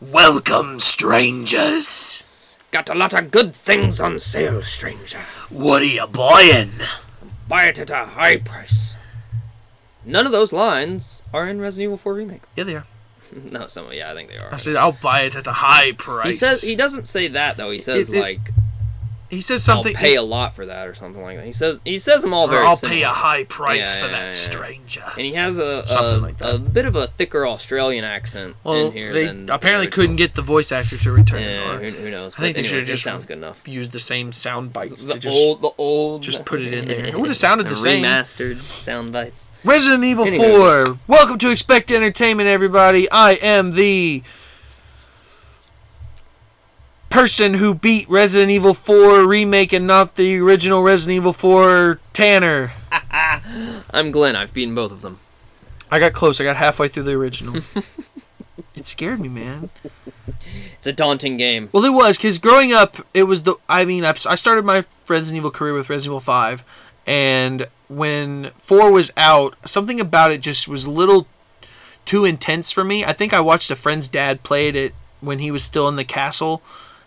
Welcome, strangers. Got a lot of good things on sale, stranger. What are you buying? Buy it at a high price. None of those lines are in Resident Evil 4 Remake. Yeah, they are. No, some yeah, I think they are. I said I'll buy it at a high price. He says he doesn't say that though. He says It- it- like he says something. I'll pay a lot for that or something like that. He says he says them all very. I'll similar. pay a high price Yeah, for yeah, that yeah. stranger. And he has a a, like a bit of a thicker Australian accent Well, in here. they than the apparently original. couldn't get the voice actor to return. Yeah, who, who knows? I think But they should it just sounds good enough. use the same sound bites The to just old, the old, just put it in there. It would've sounded the same. Remastered sound bites. Resident Evil Anywho. 4. Welcome to Expect Entertainment, everybody. I am the person who beat Resident Evil 4 remake and not the original Resident Evil 4 Tanner. I'm Glenn. I've beaten both of them. I got close. I got halfway through the original. it scared me, man. It's a daunting game. Well, it was because growing up, it was the. I mean, I I started my Resident Evil career with Resident Evil Five, and when Four was out, something about it just was a little too intense for me. I think I watched a friend's dad play it when he was still in the castle,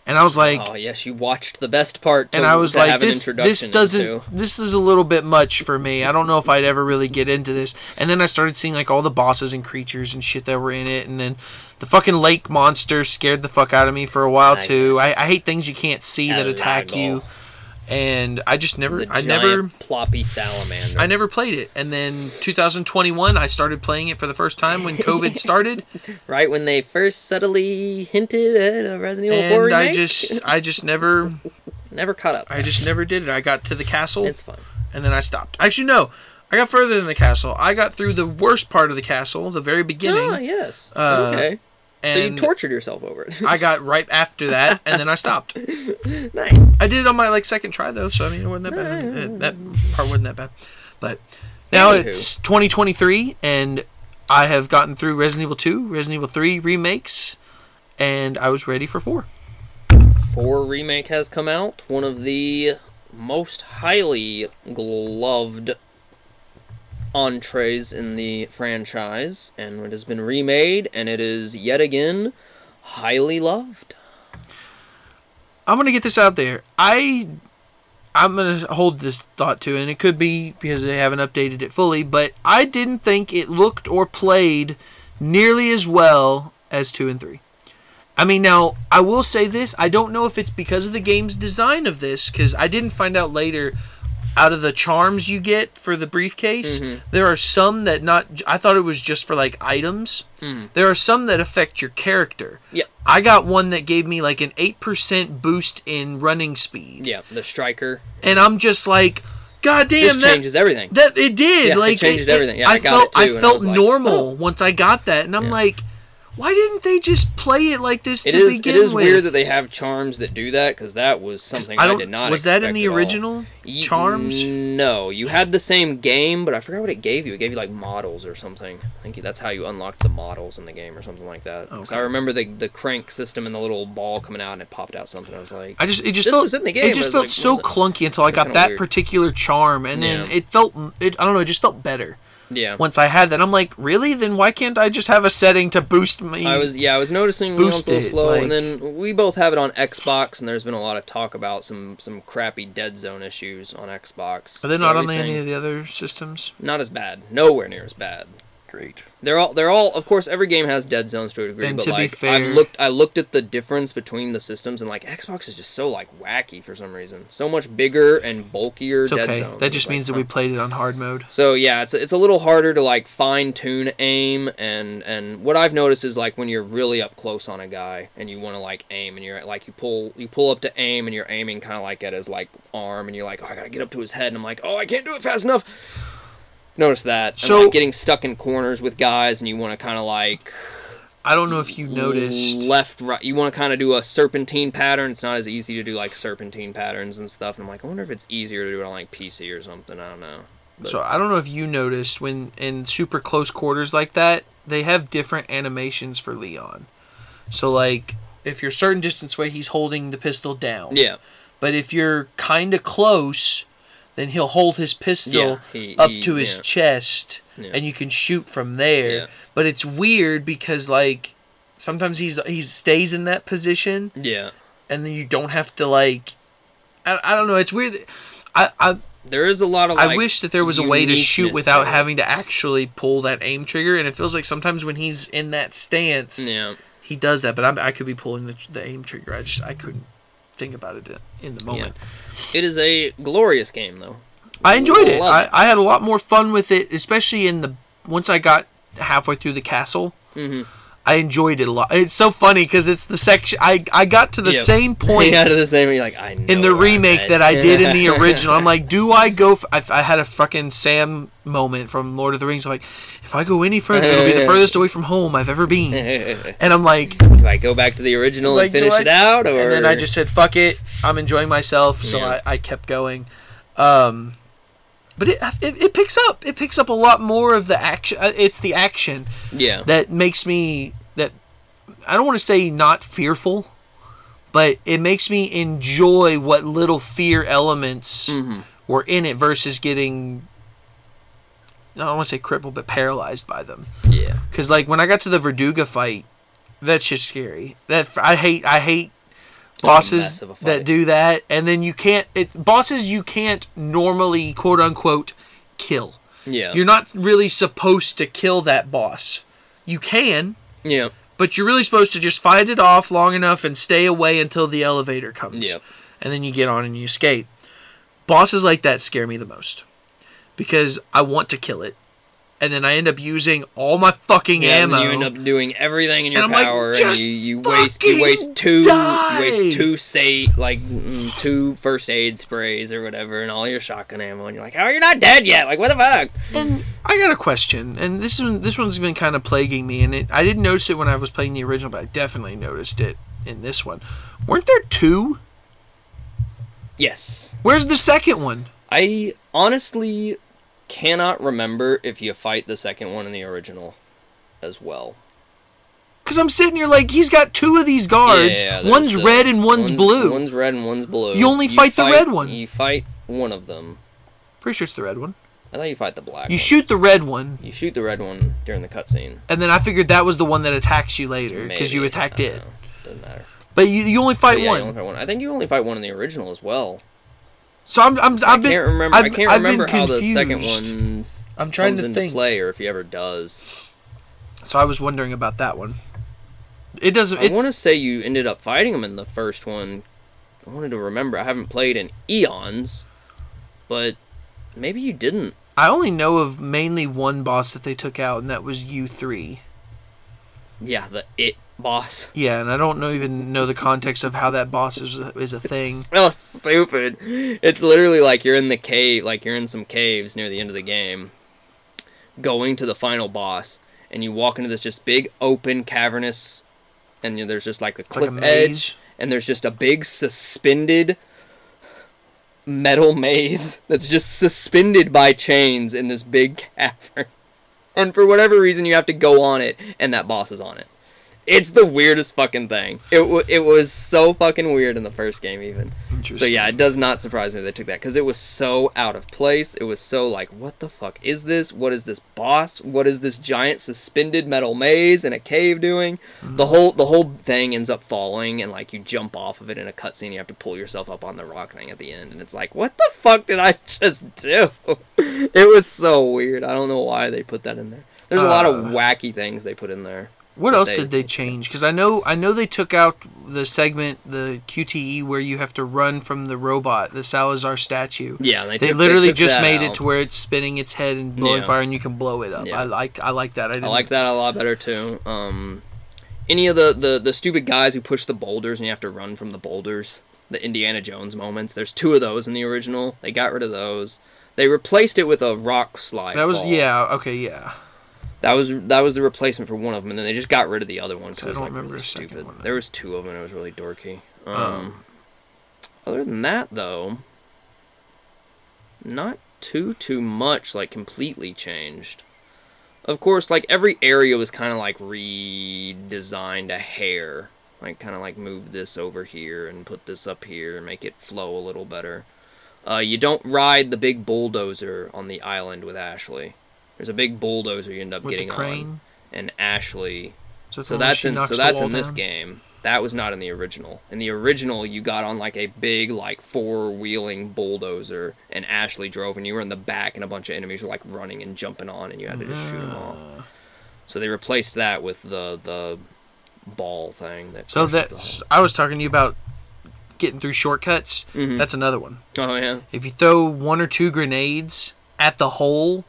and I was like, oh yes, you watched the best part. To, and I was like, this this doesn't into. this is a little bit much for me. I don't know if I'd ever really get into this. And then I started seeing like all the bosses and creatures and shit that were in it, and then the fucking lake monster scared the fuck out of me for a while I too. I. I hate things you can't see that attack you, and I just never The I never ploppy salamander. I never played it. And then 2021, I started playing it for the first time when COVID started, Right when they first subtly hinted at a Resident Evil 4 and I just I just never never caught up. I just never did it. I got to the castle. It's fun. and then I stopped. Actually, no, I got further than the castle. I got through the worst part of the castle, the very beginning, Ah, yes. Uh, okay. So you tortured yourself over it. I got right after that, and then I stopped. nice. I did it on my like second try though, so I mean it wasn't that bad. Uh, That part wasn't that bad. But now Anywho. it's 2023, and I have gotten through Resident Evil 2, Resident Evil 3 remakes, and I was ready for four. 4 remake has come out. One of the most highly gloved entrees in the franchise, and it has been remade, and it is yet again highly loved. I'm gonna get this out there. I I'm gonna hold this thought to, and it could be because they haven't updated it fully, but I didn't think it looked or played nearly as well as two and three. I mean, now I will say this: I don't know if it's because of the game's design of this, because I didn't find out later. Out of the charms you get for the briefcase, mm-hmm. there are some that not. I thought it was just for like items. Mm-hmm. There are some that affect your character. Yeah. I got one that gave me like an 8% boost in running speed. Yeah, the striker. And I'm just like, God damn, This that, changes everything. that it did. Yeah, it like changes everything. Yeah, I, I felt it I and I felt like, normal oh. once I got that. And I'm Yeah. like, why didn't they just play it like this It to is. begin It is with? weird that they have charms that do that because that was something I, I did not. Was that in the original Ye- charms? No, you had the same game, but I forgot what it gave you. It gave you like models or something. I think that's how you unlocked the models in the game or something like that. Oh, 'Cause Okay. I remember the the crank system and the little ball coming out and it popped out something. I was like, I just it just felt was in the game, it just felt like, so what was it? clunky until I got that weird. particular charm, and then it felt it. I don't know. It just felt better yeah. once I had that. I'm like, really? Then why can't I just have a setting to boost me? I was yeah, I was noticing you know, it's a little Boosted, slow, like- and then we both have it on Xbox, and there's been a lot of talk about some some crappy Dead Zone issues on Xbox. Are they So not on any of the other systems? Not as bad, nowhere near as bad. Great. They're all they're all of course every game has dead zones to a degree, And but to be like fair- I've looked I looked at the difference between the systems and like Xbox is just so like wacky for some reason. So much bigger and bulkier It's dead okay. zones. That It's just like, means that huh. we played it on hard mode. So yeah, it's it's a little harder to like fine tune aim and and what I've noticed is like when you're really up close on a guy and you want to like aim and you're like you pull you pull up to aim and you're aiming kind of like at his like arm and you're like oh I gotta get up to his head and I'm like oh I can't do it fast enough. Notice that. And, So- like, getting stuck in corners with guys and you want to kind of like I don't know if you noticed. left right you want to kind of do a serpentine pattern it's not as easy to do like serpentine patterns and stuff and i'm like i wonder if it's easier to do it on like pc or something i don't know but So I don't know if you noticed when in super close quarters like that, they have different animations for Leon. So like if you're certain distance away, he's holding the pistol down. yeah But if you're kind of close, then he'll hold his pistol Yeah, he- up he- to his yeah. chest, Yeah. and you can shoot from there. But it's weird because like sometimes he's he stays in that position, Yeah. and then you don't have to like. I, I don't know. It's weird. I I, There is a lot of. I wish that there was a way to shoot without having to actually pull that aim trigger, and it feels like sometimes when he's in that stance, Yeah. he does that. But I'm, I could be pulling the, the aim trigger. I just I couldn't think about it in the moment. It is a glorious game, though. I enjoyed it. I, it. I had a lot more fun with it, especially in the once I got halfway through the castle. Mhm. I enjoyed it a lot. It's so funny because it's the section I I got to the Yep. same point yeah, to the same. You're like, I know in the remake that I did in the original. I'm like, do I go? F- I, I had a fucking Sam moment from Lord of the Rings. I'm like, if I go any further, it'll be the furthest away from home I've ever been. And I'm like, Do I go back to the original like, and finish I- it out, or and then I just said, "Fuck it, I'm enjoying myself," so Yeah. I, I kept going. Um, but it, it it picks up. It picks up a lot more of the action. uh, It's the action yeah, that makes me that I don't want to say not fearful, but it makes me enjoy what little fear elements Mhm. were in it versus getting. I don't want to say crippled, but paralyzed by them. yeah, Because like when I got to the Verdugo fight, that's just scary. That I hate. I hate bosses mess of a that do that, and then you can't. It, bosses you can't normally quote unquote kill. yeah, You're not really supposed to kill that boss. You can, yeah, but you're really supposed to just fight it off long enough and stay away until the elevator comes. yeah And then you get on and you escape. Bosses like that scare me the most because I want to kill it. And then I end up using all my fucking yeah. and ammo. then you end up doing everything in your And I'm like, power, and you, you waste you waste two die!" you waste two say like mm, two first aid sprays or whatever, and all your shotgun ammo, and you're like, how are you not dead yet? Like, what the fuck? And I got a question, and this one this one's been kind of plaguing me, and it, I didn't notice it when I was playing the original, but I definitely noticed it in this one. Weren't there two? Yes, Where's the second one? I honestly cannot remember if you fight the second one in the original as well. Because I'm sitting here like he's got two of these guards. Yeah, there's one's the- red and one's, blue. One's red and one's blue. You only fight the red one. You fight one of them. Pretty sure it's the red one. I thought you fight the black. You one. shoot the red one, You shoot the red one during the cutscene. and then I figured that was the one that attacks you later because you attacked it. know. Doesn't matter. But you, you only fight yeah, you one. only fight one. I think you only fight one in the original as well. So I'm, I'm I I've been can't remember. I I've- can't I've been remember how the second one I'm trying comes to into think. play, or if he ever does. So I was wondering about that one. It doesn't. I want to say you ended up fighting him in the first one. I wanted to remember. I haven't played in eons, but maybe you didn't. I only know of mainly one boss that they took out, and that was U three. Yeah, the it boss. Yeah, and I don't know even know the context of how that boss is is a thing. so oh, stupid. It's literally like you're in the cave, like you're in some caves near the end of the game, going to the final boss, and you walk into this just big open cavernous, and there's just like a It's like cliff a edge, and there's just a big suspended metal maze that's just suspended by chains in this big cavern. And for whatever reason, you have to go on it, and that boss is on it. It's the weirdest fucking thing. It w- it was so fucking weird in the first game, even. So yeah, it does not surprise me they took that because it was so out of place. It was so like, what the fuck is this? What is this boss? What is this giant suspended metal maze in a cave doing? The whole the whole thing ends up falling and like you jump off of it in a cutscene. You have to pull yourself up on the rock thing at the end, and it's like, what the fuck did I just do? it was so weird. I don't know why they put that in there. There's a lot of Uh, wacky things they put in there. What else they- did they change? Because I know I know they took out the segment, the QTE, where you have to run from the robot, the Salazar statue. Yeah, they, They, took- literally took just made out. it to where it's spinning its head and blowing Yeah. fire, and you can blow it up. Yeah. I like I like that. I, I like that a lot better too. Um, any of the, the the stupid guys who push the boulders and you have to run from the boulders, the Indiana Jones moments. There's two of those in the original. They got rid of those. They replaced it with a rock slide. That was fall. yeah okay yeah. That was that was the replacement for one of them, and then they just got rid of the other one because it was like really stupid. one. There was two of them. and It was really dorky. Um, Um, other than that, though, not too too much like completely changed. Of course, like every area was kind of like redesigned a hair, like kind of like move this over here and put this up here and make it flow a little better. Uh, you don't ride the big bulldozer on the island with Ashley. There's a big bulldozer you end up With getting on and Ashley So, So the one where that's in so that's in this down? game. That was not in the original. In the original, you got on like a big like four wheeling bulldozer, and Ashley drove, and you were in the back, and a bunch of enemies were like running and jumping on, and you had to just shoot them off. Ah. So they replaced that with the the ball thing. That So that's I was talking to you about getting through shortcuts. Mhm. That's another one. Oh yeah. If you throw one or two grenades at the hole,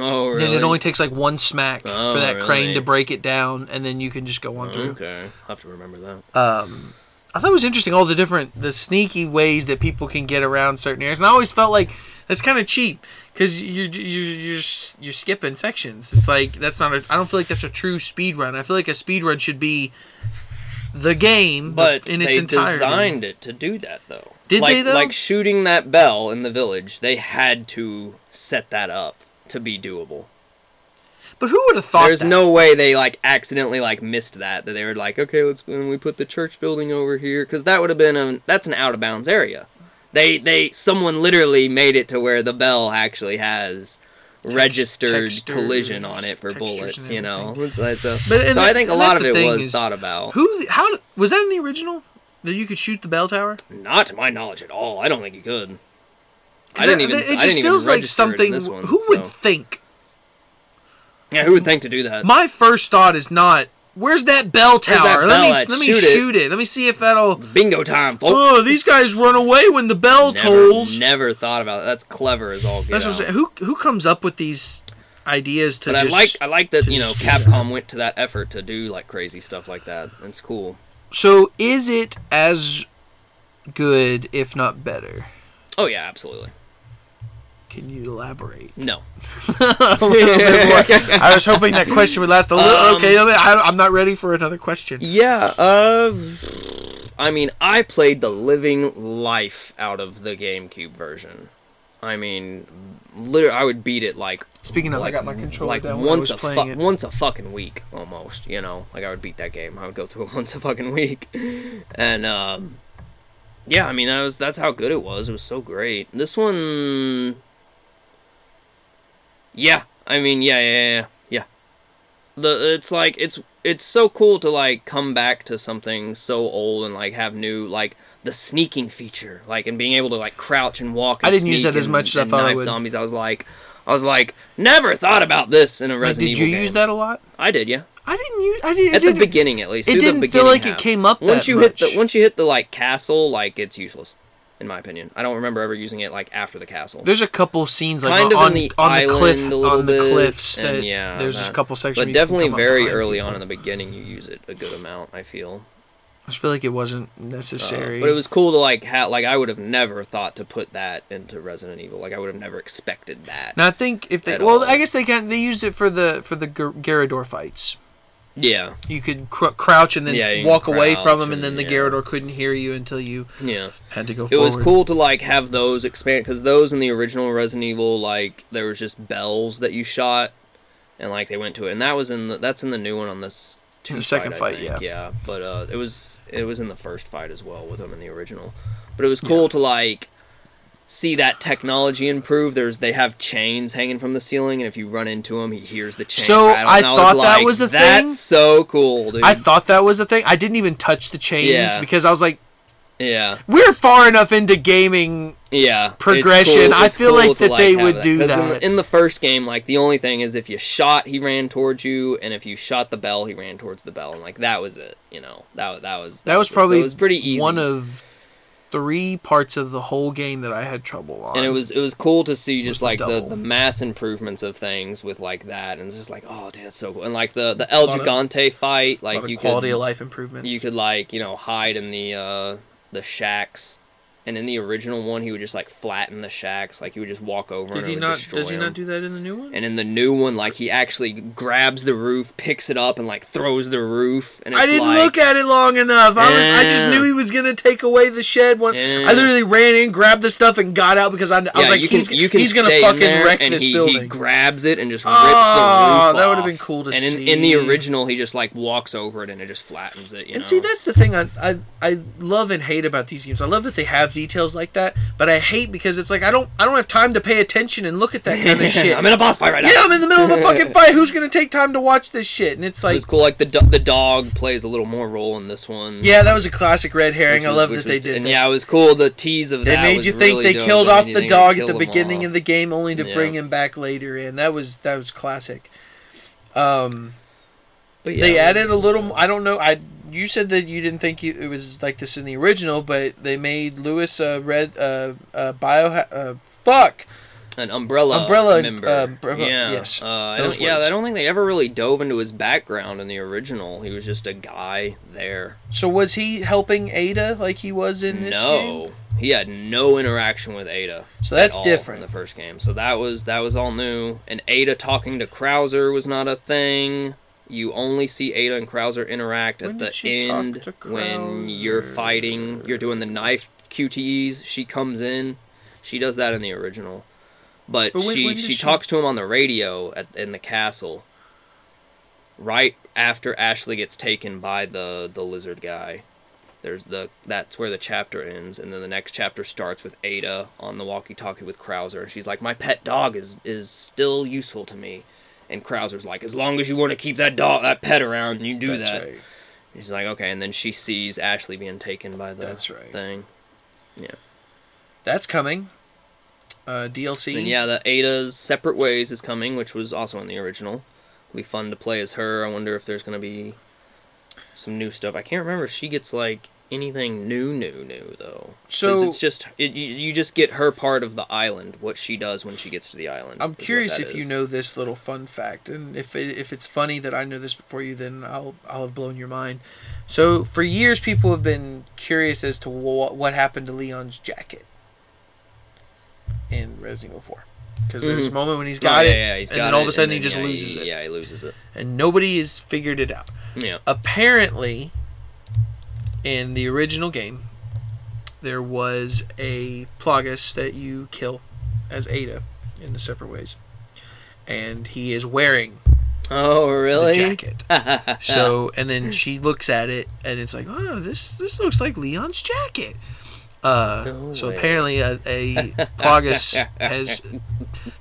Oh really? then it only takes like one smack Oh, for that crane to break it down, and then you can just go on through. Okay, I'll have to remember that. Um, I thought it was interesting all the different, the sneaky ways that people can get around certain areas, and I always felt like that's kind of cheap because you're you're you're you're skipping sections. It's like that's not a. I don't feel like that's a true speed run. I feel like a speed run should be the game, But in its they entirety. designed it to do that though. Did like, they, though? Like shooting that bell in the village, they had to set that up to be doable. But who would have thought? There's that? no way they like accidentally like missed that. That they were like, okay, let's when we put the church building over here because that would have been a that's an out of bounds area. They they someone literally made it to where the bell actually has registered textures, collision on it for bullets. You know, it's But- so I think a lot of it was is, thought about. Who? How was that in the original? That you could shoot the bell tower? Not to my knowledge at all. I don't think you could. I didn't even. It I just didn't even feels like it in something. one, who would so- think? Yeah, who would think to do that? My first thought is not. Where's that bell that tower? let me at? let me Shoot shoot, it." it. Let me see if that'll. Bingo time, folks. Oh, these guys run away when the bell never, tolls. never thought about it. That's clever as all get That's what I'm out. saying. Who who comes up with these ideas to But I like I like that you know Capcom went to that effort to do like crazy stuff like that. That's cool. so is it as good, if not better? Oh yeah, absolutely. Can you elaborate? No. a little bit more. I was hoping that question would last a little. Um, okay, I, I'm not ready for another question. Yeah. Uh. I mean, I played the living life out of the GameCube version. I mean, literally, I would beat it like Speaking of, I like, got my controller like down I once a fu- it. once a fucking week almost. You know, like I would beat that game. I would go through it once a fucking week, and um, yeah, I mean that was that's how good it was. It was so great. This one, yeah, I mean yeah yeah yeah yeah. The it's like it's it's so cool to like come back to something so old and like have new like the sneaking feature like and being able to like crouch and walk. I didn't use that as and- much as I and thought I would. Zombies. I was like, I was like, never thought about this in a Resident did Evil you game. use that a lot? I did, yeah. I didn't use. I didn't. At the didn't- beginning, at least. It didn't feel like it came up Once that you hit the once you hit the like castle, like it's useless, in my opinion. I don't remember ever using it like after the castle. There's a couple scenes like kind on, of in the on island the cliff, on the bit, cliffs. and that yeah, there's just that- a couple sections. but where you can definitely very early people. on in the beginning, you use it a good amount. I feel. I just feel like it wasn't Uh, necessary. but it was cool to like have like I would have never thought to put that into Resident Evil. Like I would have never expected that. Now I think if they well, all. I guess they can they used it for the for the Gar- Garrador fights. Yeah, You could cr- crouch and then Yeah, s- you can walk away from them, and and- then the yeah. Couldn't hear you until you yeah. had to go It forward. was cool to like have those expand because those in the original Resident Evil like there was just bells that you shot, and like they went to it, and that was in the that's in the new one on this. In the second I fight, yeah. yeah. But uh, it was it was in the first fight as well with them in the original, but it was cool to like see that technology improve. There's they have chains hanging from the ceiling, and if you run into him, he hears the chain. So, rattle, I thought that like, was a That's thing. That's so cool, dude. I thought that was a thing. I didn't even touch the chains Yeah. because I was like, yeah. we're far enough into gaming. Yeah, progression. I it's feel like to, that they would do 'Cause In that. the, in the first game, like the only thing is if you shot, he ran towards you, and if you shot the bell, he ran towards the bell, and like that was it. You know, that that was That was it. So probably it was pretty easy. one of three parts of the whole game that I had trouble on. and it was it was cool to see just like the, double. the mass improvements of things with like that, and it's just like oh, dude, that's so cool. And like the the El lot of- Gigante fight, like you quality could of life improvements. you could like you know hide in the uh the shacks. And in the original one, he would just like flatten the shacks, like he would just walk over. Did and he it would not? Does he not do that in the new one? And in the new one, like he actually grabs the roof, picks it up, and like throws the roof. And it's I didn't like, look at it long enough. I was. I just knew he was gonna take away the shed. One. Yeah. I literally ran in, grabbed the stuff, and got out because I, I was Yeah, like, you can he's, you can he's gonna fucking wreck and this he, building. he grabs it and just rips Oh, the roof. Oh, that would've been cool to see. and in, in the original, he just like walks over it and it just flattens it. You and know? see, that's the thing I, I I love and hate about these games. I love that they have details like that. But I hate because it's like I don't I don't have time to pay attention and look at that kind of shit. I'm in a boss fight right now. yeah, I'm in the middle of a fucking fight. Who's gonna take time to watch this shit? And it's It like, was cool. Like the do- the dog plays a little more role in this one. yeah, that was a classic red herring. which I love that they was- did. And that. yeah, it was cool. The tease of that. They that made you think really they dope, killed and off the dog at the beginning off. of the game, only to Yeah. bring him back later in. That was that was classic. Um, But yeah, they added a little. I don't know. I you said that you didn't think it was like this in the original, but they made Lewis a red uh, uh bio uh, fuck. an umbrella Umbrella, member. uh, umbrella- yeah, yes, Uh, I don't, yeah. I don't think they ever really dove into his background in the original. He was just a guy there. So was he helping Ada like he was in this? game? No, he had no interaction with Ada. So that's different. in the first game. So that was that was all new. And Ada talking to Krauser was not a thing. You only see Ada and Krauser interact When at the end when you're fighting. You're doing the knife QTEs. She comes in. She does that in the original. But, But when- she when she she- talks to him on the radio at, in the castle. Right after Ashley gets taken by the the lizard guy. There's the that's where the chapter ends, and then the next chapter starts with Ada on the walkie-talkie with Krauser, and she's like, "My pet dog is is still useful to me," and Krauser's like, "As long as you want to keep that dog, that pet around, you do That's that." right. She's like, "Okay," and then she sees Ashley being taken by the That's right. thing. Yeah. That's coming. Uh, DLC. And yeah, the Ada's Separate Ways is coming, which was also in the original. It'll be fun to play as her. I wonder if there's gonna be some new stuff. I can't remember if she gets like anything new, new, new though. So- it's just it, you, you just get her part of the island, what she does when she gets to the island. I'm is curious if you know this little fun fact, and if it, if it's funny that I know this before you, then I'll I'll have blown your mind. So for years, people have been curious as to what what happened to Leon's jacket in Resident Evil 4. Because there's mm-hmm. a moment when he's oh, got yeah, it, yeah, he's and got then all of a sudden he just yeah, loses it, Yeah, he loses it. and nobody has figured it out. Yeah. Apparently, in the original game, there was a Plagas that you kill as Ada in the separate ways, and he is wearing Oh really? the jacket. So and then she looks at it and it's like, oh, this this looks like Leon's jacket. Uh, No so apparently a, a Plagas has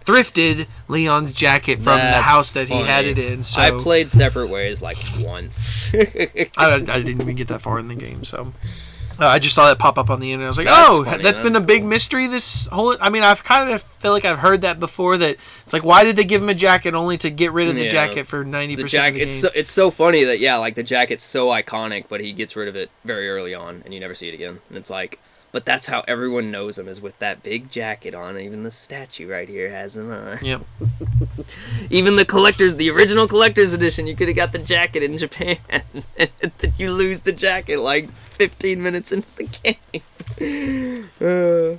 thrifted Leon's jacket from the house that he had it in. So I played Separate Ways like once. I, I didn't even get that far in the game, so uh, I just saw that pop up on the internet. I was like, That's "Oh, funny, that's been a big cool. mystery." This whole, I mean, I've kind of feel like I've heard that before. That it's like, why did they give him a jacket only to get rid of the Yeah. jacket for ninety percent? jacket the game? it's so, it's so funny that yeah like the jacket's so iconic but he gets rid of it very early on and you never see it again and it's like but that's how everyone knows him is with that big jacket on even the statue right here has him on Yep. even the collectors the original collector's edition you could have got the jacket in japan you lose the jacket like 15 minutes into the game Uh,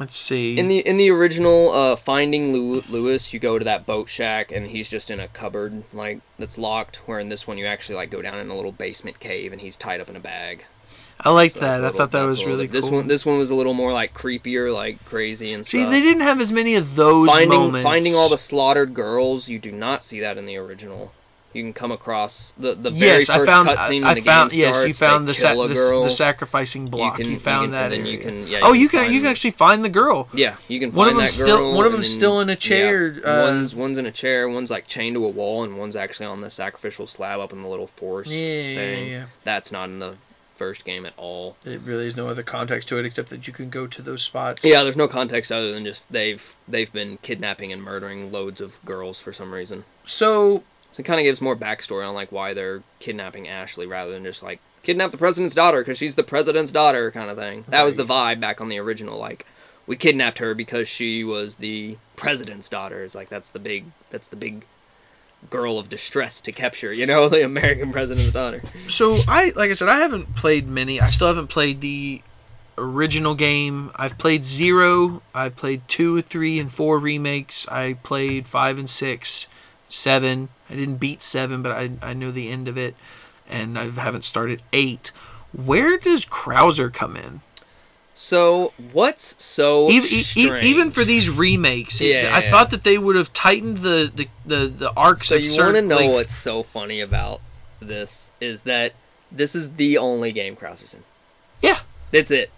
Let's see. in the in the original uh, Finding Lewis, you go to that boat shack and he's just in a cupboard like that's locked. Where in this one, you actually like go down in a little basement cave and he's tied up in a bag. I liked So that. I little- thought that was really cool. This one this one was a little more like creepier, like crazy and stuff. see, stuff. they didn't have as many of those finding moments. finding all the slaughtered girls. You do not see that in the original. You can come across the the very Yes, first I found. cutscene I, the found. game Yes, starts. you found the, sa- the, the sacrificing block. You, can- you found can- that. and then you can- yeah, oh, you you can can. You can actually find the girl. Yeah, you can find One of them's still- one of them's then- still in a chair, Yeah, uh, one's one's in a chair. One's like chained to a wall, and one's actually on the sacrificial slab up in the little forest Yeah, yeah, yeah. That's not in the first game at all. It really is no other context to it except that you can go to those spots. Yeah, there's no context other than just they've they've been kidnapping and murdering loads of girls for some reason. So So it kind of gives more backstory on like why they're kidnapping Ashley rather than just like kidnap the president's daughter because she's the president's daughter kind of thing. That was the vibe back on the original. Like we kidnapped her because she was the president's daughter. It's like that's the big that's the big girl of distress to capture. You know, the American president's daughter. so I like I said I haven't played many. I still haven't played the original game. I've played zero. I played two, three, and four remakes. I played five and six, seven. I didn't beat seven, but I I know the end of it, and I haven't started eight. Where does Krauser come in? So what's so even, strange? even for these remakes, Yeah, I yeah. thought that they would have tightened the the the, the arcs. So of you want to know like- what's so funny about this is that this is the only game Krauser's in. Yeah, That's it.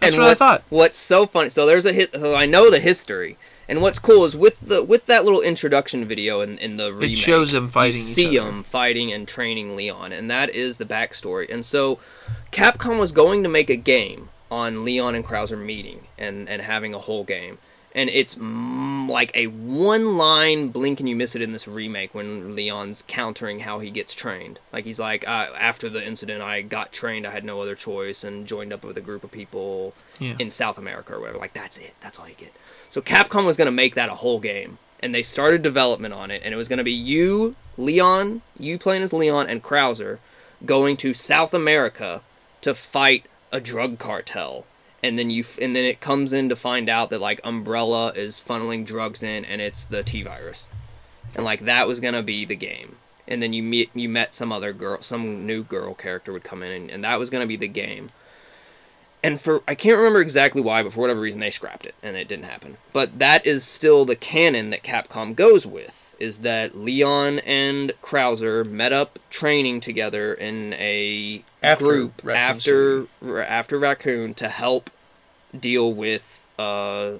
That's and what I thought. What's so funny? So there's a his, so I know the history, and what's cool is with the with that little introduction video in, in the remake, it shows them fighting see them fighting and training Leon, and that is the backstory. And so, Capcom was going to make a game on Leon and Krauser meeting and and having a whole game. And it's mm, like a one line blink and you miss it in this remake when Leon's countering how he gets trained. Like he's like, uh, after the incident, I got trained, I had no other choice, and joined up with a group of people Yeah. in South America or whatever. Like that's it. That's all you get. So Capcom was gonna make that a whole game, and they started development on it, and it was gonna be you, Leon, you playing as Leon, and Krauser going to South America to fight a drug cartel. And then you, and then it comes in to find out that like Umbrella is funneling drugs in, and it's the T virus, and like that was gonna be the game. And then you meet, you met some other girl, some new girl character would come in, and, and that was gonna be the game and for I can't remember exactly why, but for whatever reason they scrapped it and it didn't happen. But that is still the canon that Capcom goes with is that Leon and Krauser met up training together in a After group Raccoon after ra- after Raccoon to help deal with uh,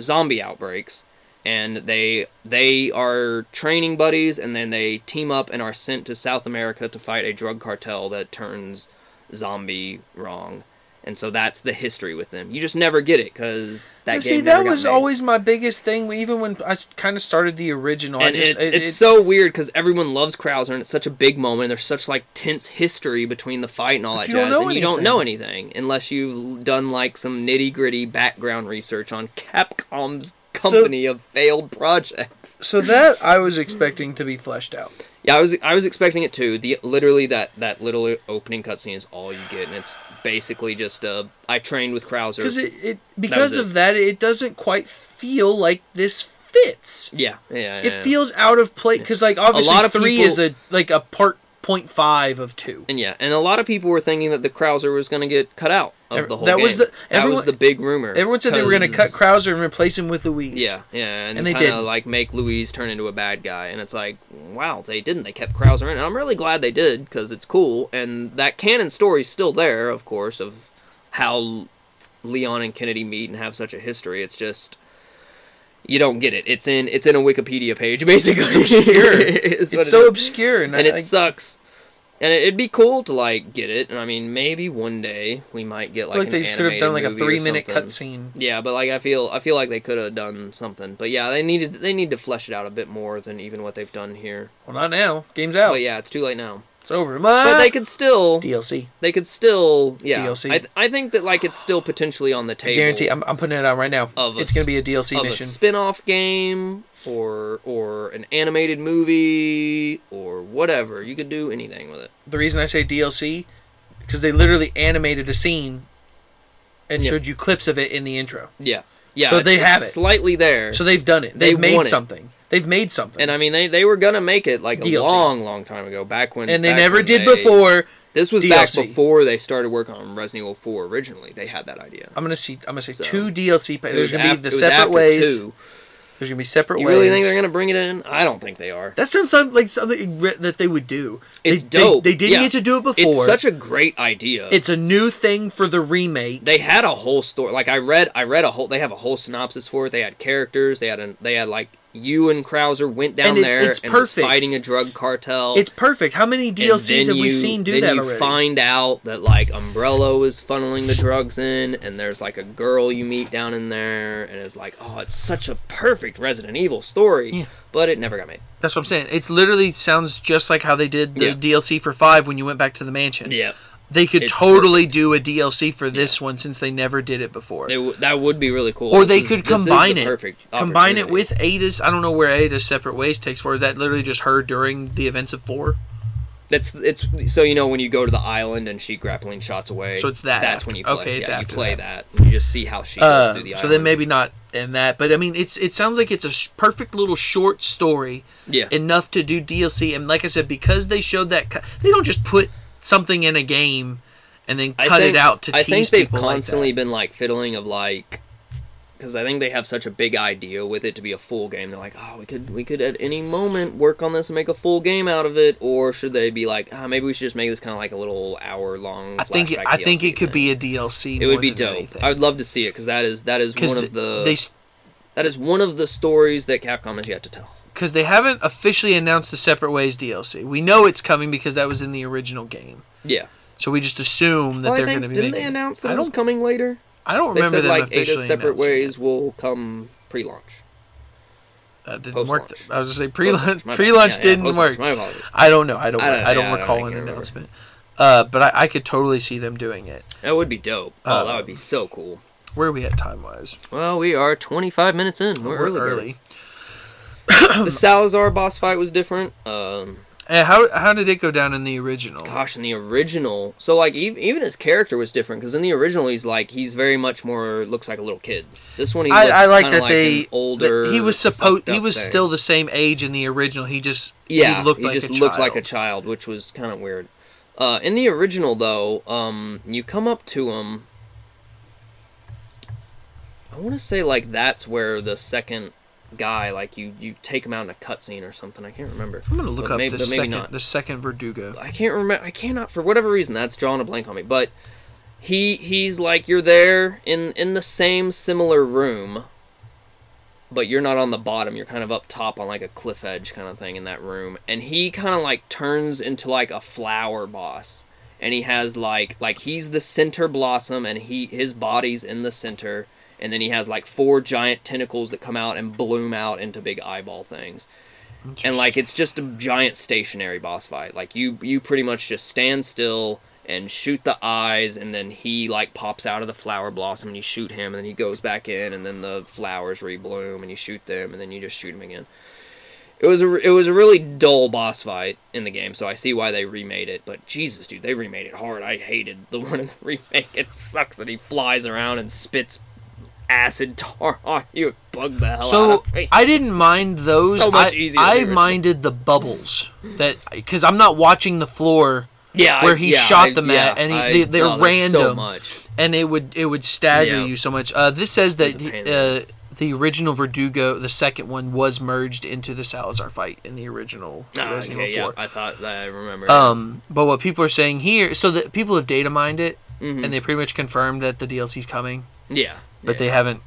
zombie outbreaks and they they are training buddies and then they team up and are sent to South America to fight a drug cartel that turns zombie wrong. And so that's the history with them. You just never get it because that And game see, that was made. always my biggest thing. Even when I kind of started the original, and just it's, it- it's it- so weird because everyone loves Krauser and it's such a big moment. There's such like tense history between the fight and all that jazz, and you don't know anything unless you've done like some nitty gritty background research on Capcom's company of failed projects. so that I was expecting to be fleshed out. Yeah, I was I was expecting it too. The literally that that little opening cutscene is all you get, and it's basically just uh I trained with Krauser. because it, it because it. of that it doesn't quite feel like this fits yeah, yeah, yeah. it feels out of place because like obviously three people- is a like a part point five of two And yeah, and a lot of people were thinking that the Krauser was going to get cut out of the whole that game. was the- that everyone- was the big rumor. everyone said they were going to cut krauser and replace him with Luis Yeah, yeah, and, And they didn't. like make Luis turn into a bad guy, and it's like, wow, they didn't. They kept Krauser in, and I'm really glad they did because it's cool, and that canon story's still there, of course, of how Leon and Kennedy meet and have such a history. It's just you don't get it. It's in it's in a Wikipedia page basically. It's obscure. It's it so is. obscure and, and I, it sucks. And it- it'd be cool to like get it, and I mean, maybe one day we might get I like, feel like they just could have done like a animated movie or three minute cutscene Yeah, but like I feel I feel like they could have done something. But yeah, they needed they need to flesh it out a bit more than even what they've done here. well not now game's out But yeah, it's too late now. Over But they could still dlc they could still yeah. DLC. I, th- I think that like it's still potentially on the I table. guarantee I'm, I'm putting it out right now Of it's going to be a dlc of mission a spin-off game or or an animated movie or whatever. You could do anything with it. the reason i say dlc because they literally animated a scene and Yeah. showed you clips of it in the intro Yeah. Yeah. So they have it. slightly there. so they've done it They they've made something they've made something and I mean they, they were gonna make it like a DLC. long, long time ago, back when and they never did they- before This was back before they started working on Resident Evil 4 originally. They had that idea. I'm gonna see. I'm gonna say So, two DLC. Pa- there's gonna af- be the separate ways. two. There's gonna be separate You ways. really think they're gonna bring it in? I don't think they are. That sounds like something that they would do. It's they, dope. They, they didn't Yeah. get to do it before. It's such a great idea. It's a new thing for the remake. they had a whole story. Like I read, I read a whole. They have a whole synopsis for it. They had characters. They had a. They had like you and Krauser went down And it's- there it's and was fighting a drug cartel. It's perfect. How many DLCs have we seen do then that you already? find out that like Umbrella is funneling the drugs in, and there's like a girl you meet down in there, and it's like, oh, it's such a perfect Resident Evil story, Yeah. but it never got made. That's what I'm saying. It literally sounds just like how they did the Yeah. DLC for five when you went back to the mansion. Yeah, They could It's totally do a DLC for this one since they never did it before. it w- that would be really cool. or This they is- could is the combine it. Perfect. Combine it with Ada's. I don't know where Ada's separate ways takes for. Is that literally just her during the events of four? That's it's so you know when you go to the island and she grappling shots away. So it's that That's after. when you play. Okay, it's yeah, after you play that. that. You just see how she goes Uh, through the so then maybe not in that, but I mean, it's it sounds like it's a perfect little short story yeah. enough to do DLC. And like I said, because they showed that, they don't just put something in a game and then cut think- it out to I tease think they've people constantly like been like fiddling of like because I think they have such a big idea with it to be a full game. They're like, oh, we could we could at any moment work on this and make a full game out of it, or should they be like, ah, maybe we should just make this kind of like a little hour long. I think it, I think it could be a DLC. It would be dope. Anything. I would love to see it because that is that is one of the they that is one of the stories that Capcom has yet to tell. Because they haven't officially announced the Separate Ways DLC. We know it's coming because that was in the original game. Yeah. So we just assume that well, they're going to be. Didn't making they announce that it was coming later? I don't remember They said them like Ada officially Separate Ways it. will come pre-launch. That didn't Post-launch. work. I was going to say pre-launch. Post-launch. Pre-launch Yeah, yeah, didn't post-launch, work. My. I don't know. I don't. I I don't- don't, I don't yeah, I recall can't an announcement. Uh, but I, I could totally see them doing it. That would be dope. Oh, that Um, would be so cool. Where are we at time wise? Well, we are 25 minutes in. We're, early. early. The Salazar boss fight was different. Um, And how how did it go down in the original? gosh, in the original, so like even, even his character was different because in the original he's like he's very much more looks like a little kid. This one he I, I like that they older. that he was supposed he was thing. still the same age in the original. He just yeah he looked like just a looked child. like a child, which was kind of weird. Uh, in the original though, um, you come up to him. I want to say like that's where the second guy like you you take him out in a cutscene or something. I can't remember. I'm gonna look But up maybe- the second not. the second Verdugo. I can't remember. I cannot for whatever reason that's drawing a blank on me. But he he's like you're there in in the same similar room, but you're not on the bottom. You're kind of up top on like a cliff edge kind of thing in that room. And he kind of like turns into like a flower boss. And he has like like he's the center blossom, and he his body's in the center. And then he has like four giant tentacles that come out and bloom out into big eyeball things. And like it's just a giant stationary boss fight. Like you you pretty much just stand still and shoot the eyes and then he like pops out of the flower blossom and you shoot him and then he goes back in and then the flowers rebloom and you shoot them and then you just shoot him again. It was a it was a really dull boss fight in the game so i see why they remade it but jesus dude they remade it hard. I hated the one in the remake. It sucks that he flies around and spits acid tar on you bugged the hell out So of me I didn't mind those. So much I, easier I minded the bubbles that because I'm not watching the floor yeah, where I- he yeah, shot I- them yeah, at, and he, they, So random, much. and it would it would stagger Yeah. you so much. Uh, this says that It was a pain in the uh, the original Verdugo, the second one, was merged into the Salazar fight in the original Ah, Resident okay, yeah, I thought that I remember. Um, but what people are saying here, so that people have data mined it, Mhm. and they pretty much confirmed that the DLC's coming, yeah, but yeah, they haven't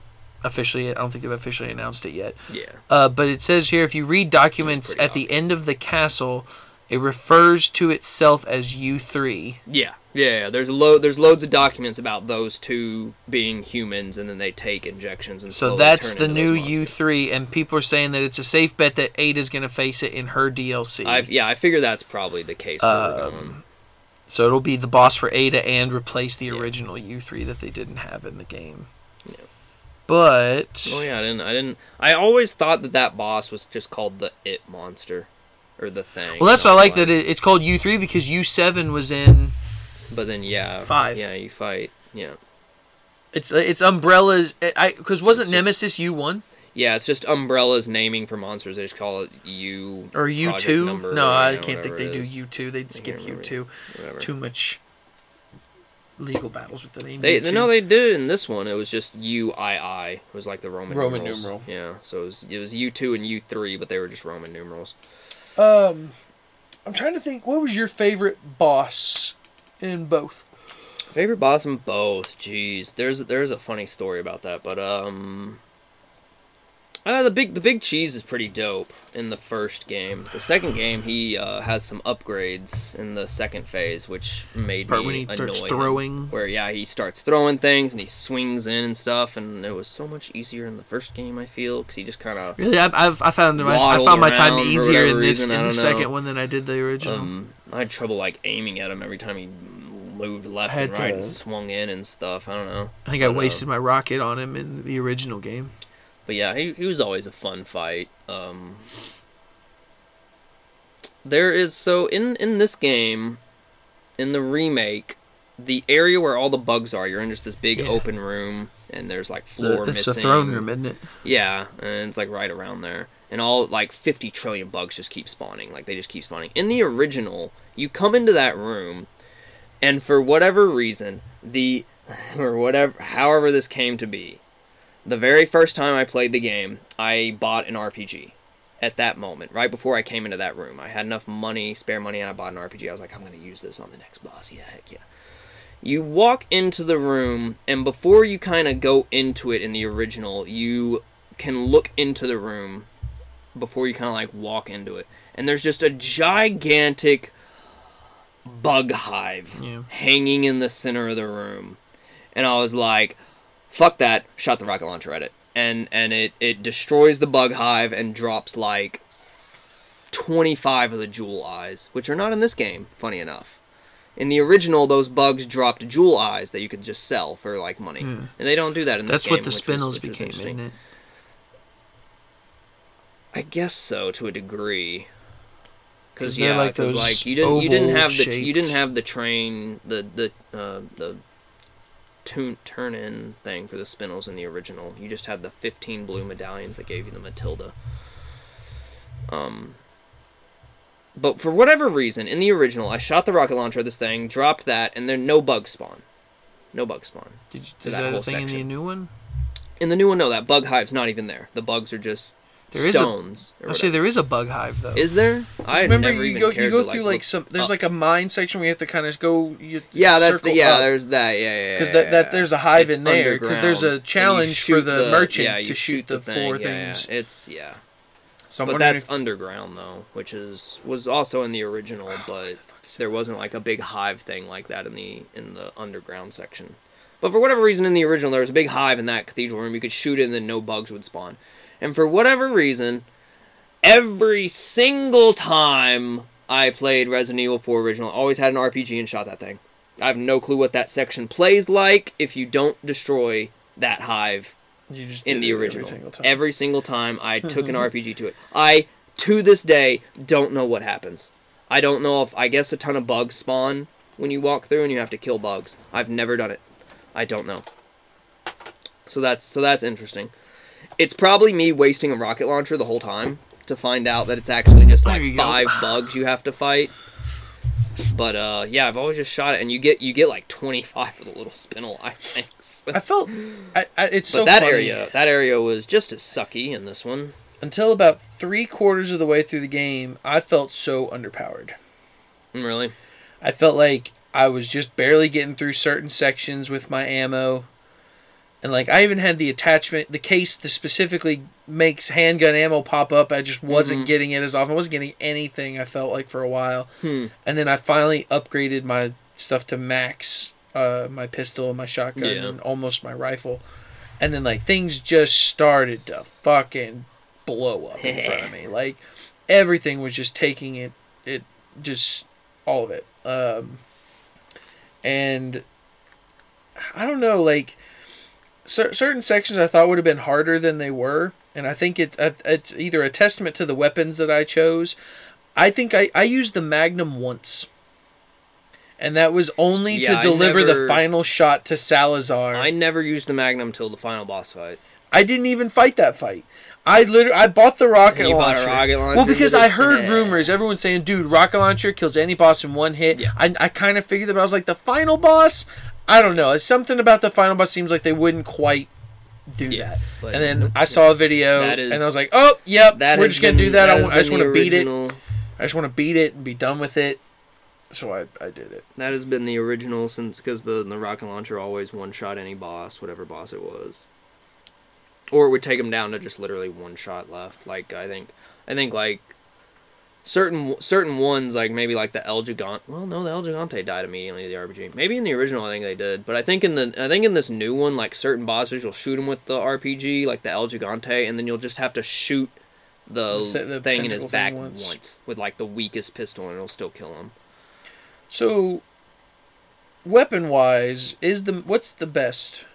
officially. I don't think they've officially announced it yet. yeah, Uh, but it says here if you read documents at the end of the castle, it refers to itself as U3. yeah, yeah, yeah. There's load. There's loads of documents about those two being humans, and then they take injections and So that's the new. U3, and people are saying that it's a safe bet that Ada is going to face it in her DLC. I've, yeah, I figure that's probably the case. Um. So it'll be the boss for Ada and replace the Yeah. original U3 that they didn't have in the game. But Oh yeah, I didn't. I didn't. I always thought that that boss was just called the It monster, or the thing. well, that's why I like that it, it's called U3 because U7 was in. But then yeah, Five. Yeah, you fight. Yeah, It's it's Umbrella's. I because wasn't just- Nemesis U1 yeah. It's just Umbrella's naming for monsters. They just call it U or U2? No, or, I can't think they do. U2. They'd skip. U2. Too much legal battles with the name. They U2. no, they did in this one. It was just U I I. It was like the Roman Roman numerals. numeral. Yeah, so it was it was U two and U three, but they were just Roman numerals. Um, I'm trying to think. What was your favorite boss in both? Favorite boss in both. Jeez, there's there's a funny story about that, but um, I know the big the big cheese is pretty dope in the first game. The second game, he uh, has some upgrades in the second phase, which made Part me when he annoy starts throwing. Where yeah, he starts throwing things and he swings in and stuff, and it was so much easier in the first game. I feel because he just kind of Really, I've, I've I found my I found my time easier in this reason, in the second know. one than I did the original. um, I had trouble like aiming at him every time he moved left and right to- and swung in and stuff. I don't know. I think I but, uh, wasted my rocket on him in the original game. But yeah, he, he was always a fun fight. Um, there is so in in this game, in the remake, the area where all the bugs are, you're in just this big Yeah. open room, and there's like The- floor it's missing. the throne room, isn't it? Yeah, and it's like right around there. And all like 50 trillion bugs just keep spawning. Like they just keep spawning. In the original, you come into that room and for whatever reason, the or whatever however this came to be, the very first time I played the game, I bought an RPG. At that moment, right before I came into that room, I had enough money, spare money, and I bought an RPG. I was like, I'm gonna use this on the next boss. Yeah, heck yeah. You walk into the room, and before you kind of go into it in the original, you can look into the room before you kind of like walk into it. And there's just a gigantic bug hive Yeah. hanging in the center of the room. And I was like, fuck that, shot the rocket launcher at it. And and it, it destroys the bug hive and drops like 25 of the jewel eyes, which are not in this game, funny enough. In the original, those bugs dropped jewel eyes that you could just sell for like money, and they don't do that in this Hmm. That's game. what the spinels was became, isn't it? I guess so to a degree. Because yeah, like because those like you didn't you didn't have the you didn't have the train the the uh, the tune turn in thing for the spinels in the original. You just had the fifteen blue medallions that gave you the Matilda. Um. But for whatever reason, in the original, I shot the rocket launcher this thing, dropped that, and then no bug spawn. No bug spawn. Did you, is that that a whole thing in the new one? In the new one, no, that bug hive's not even there. The bugs are just There is a- stones. or Actually, there is a bug hive though. Is there? I Remember, never you even go cared you go to, through like look some. There's up. like a mine section where you have to kind of go. You yeah, that's the yeah. up. There's that yeah yeah because yeah, that, that there's a hive in there because there's a challenge for shoot the, merchant yeah, to shoot the, thing, four yeah, yeah. things. It's yeah, So but that's if- underground though, which is was also in the original, oh, but there wasn't like a big hive thing like that in the in the underground section. But for whatever reason, in the original, there was a big hive in that cathedral room. You could shoot it, and then no bugs would spawn. And for whatever reason, every single time I played Resident Evil 4 original, I always had an RPG and shot that thing. I have no clue what that section plays like if you don't destroy that hive you just in the it every original. single time. Every single time I took an RPG to it. I, to this day, don't know what happens. I don't know if, I guess a ton of bugs spawn when you walk through and you have to kill bugs. I've never done it. I don't know. So that's, so that's interesting. It's probably me wasting a rocket launcher the whole time to find out that it's actually just like you go. five bugs you have to fight. But uh, yeah, I've always just shot it, and you get you get like twenty five of the little spinel eye things. I felt I, I, it's But so that funny. area, that area was just as sucky in this one. until about three quarters of the way through the game, I felt so underpowered. Mm, Really? I felt like I was just barely getting through certain sections with my ammo. And like I even had the attachment, the case that specifically makes handgun ammo pop up. I just wasn't Mhm. getting it as often. I wasn't getting anything. I felt like for a while, Hmm. and then I finally upgraded my stuff to max, uh, my pistol, my shotgun, Yeah. and almost my rifle. And then like things just started to fucking blow up in front of me. Like everything was just taking it, it just all of it. Um, and I don't know, like cer- certain sections I thought would have been harder than they were, and I think it's it's either a testament to the weapons that I chose. I think I I used the Magnum once. And that was only Yeah, to deliver never- the final shot to Salazar. I never used the Magnum till the final boss fight. I didn't even fight that fight. I literally I bought the rocket launcher. a rocket launcher Well, because I heard Yeah. rumors, everyone saying, "Dude, rocket launcher kills any boss in one hit." Yeah. I, I kind of figured that, but I was like, the final boss. I don't know. It's something about the final boss seems like they wouldn't quite do Yeah, that. but- And then I saw a video, That is- and I was like, "Oh, yep, That we're just gonna been- do that. I, want- I just want to beat it. I just want to beat it and be done with it." So I, I did it. That has been the original since because the the rocket launcher always one shot any boss, whatever boss it was. Or it would take them down to just literally one shot left. Like I think, I think like certain certain ones like maybe like the El Gigante. Well, no, the El Gigante died immediately the RPG. Maybe in the original I think they did, but I think in the I think in this new one like certain bosses you'll shoot him with the RPG like the El Gigante, and then you'll just have to shoot the, The the thing in his back once. once with like the weakest pistol, and it'll still kill him. So, weapon wise, is the what's the best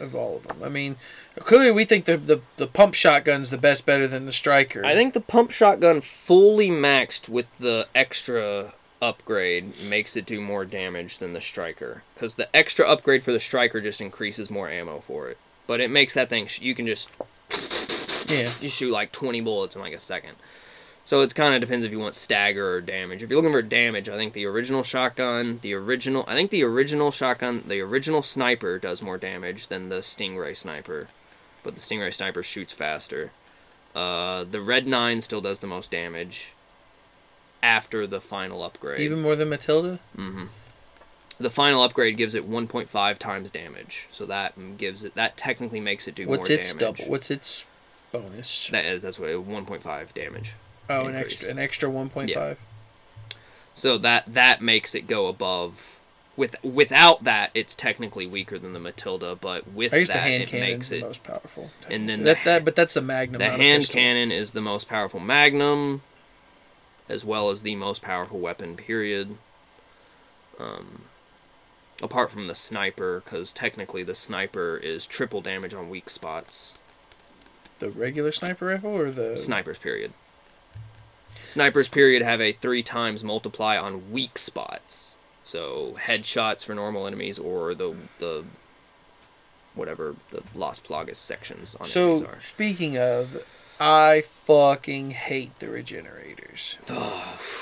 of all of them? I mean, clearly we think the the, the pump shotgun's the best, better than the striker. I think the pump shotgun fully maxed with the extra upgrade makes it do more damage than the striker because the extra upgrade for the striker just increases more ammo for it. But it makes that thing sh- you can just yeah. you shoot like 20 bullets in like a second. So it kind of depends if you want stagger or damage. If you're looking for damage, I think the original shotgun, the original, I think the original shotgun, the original sniper does more damage than the Stingray sniper. but the Stingray Sniper shoots faster. Uh, the Red 9 still does the most damage after the final upgrade. Even more than Matilda. hmm The final upgrade gives it 1.5 times damage, so that gives it that technically makes it do What's more its damage. double? What's its bonus? That that's what 1.5 damage. Oh, an extra, an extra one point five. So that that makes it go above. With without that, it's technically weaker than the Matilda, but with that, the hand it makes it. the most powerful. and then that, the that, but that's a magnum. the hand cannon is the most powerful magnum, as well as the most powerful weapon. Period. Um, apart from the sniper, because technically the sniper is triple damage on weak spots. The regular sniper rifle or the Snipers. Period. Snipers. Period have a three times multiply on weak spots. So headshots for normal enemies, or the the whatever the Las Plagas sections on enemies So are. speaking of, I fucking hate the regenerators.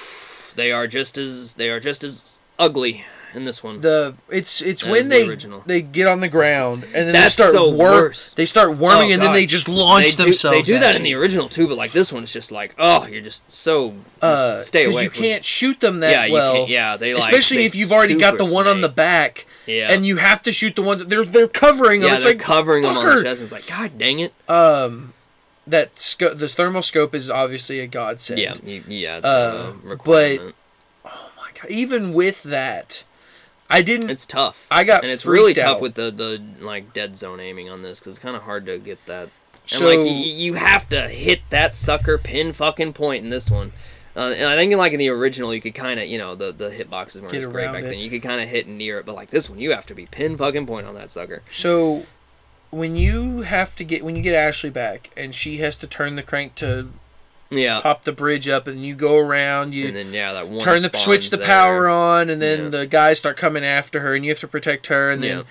They are just as they are just as ugly in this one. The it's it's when the they original. they get on the ground and then That's they start so worm, worse. They start worming Oh, and then God. they just launch they themselves. Do, they do at that in you. the original too, but like this one, it's just like, oh, you're just so just uh, stay 'cause away. You can't shoot them that yeah, you well. can't, yeah, they like Especially they if you've already got the super one on the snake. back, Yeah, and you have to shoot the ones that they're they're covering them. yeah, it's they're like covering them on fucker. the chest. And it's like, god dang it. um, that sco- this thermal scope is obviously a godsend. Yeah, you, yeah, it's Uh, kind of a but- requirement. Oh my god! Even with that, I didn't. it's tough. I got and it's really freaked tough with the the like dead zone aiming on this because it's kind of hard to get that. And So- like you, you have to hit that sucker pin fucking point in this one. Uh, and I think like in the original you could kind of you know the the hitboxes weren't as great back it. then. You could kind of hit near it, but like this one you have to be pin fucking point on that sucker. So when you have to get when you get Ashley back and she has to turn the crank to Yeah. pop the bridge up and you go around you and then yeah, that one turn the switch the there. power on and then Yeah. the guys start coming after her and you have to protect her and then Yeah.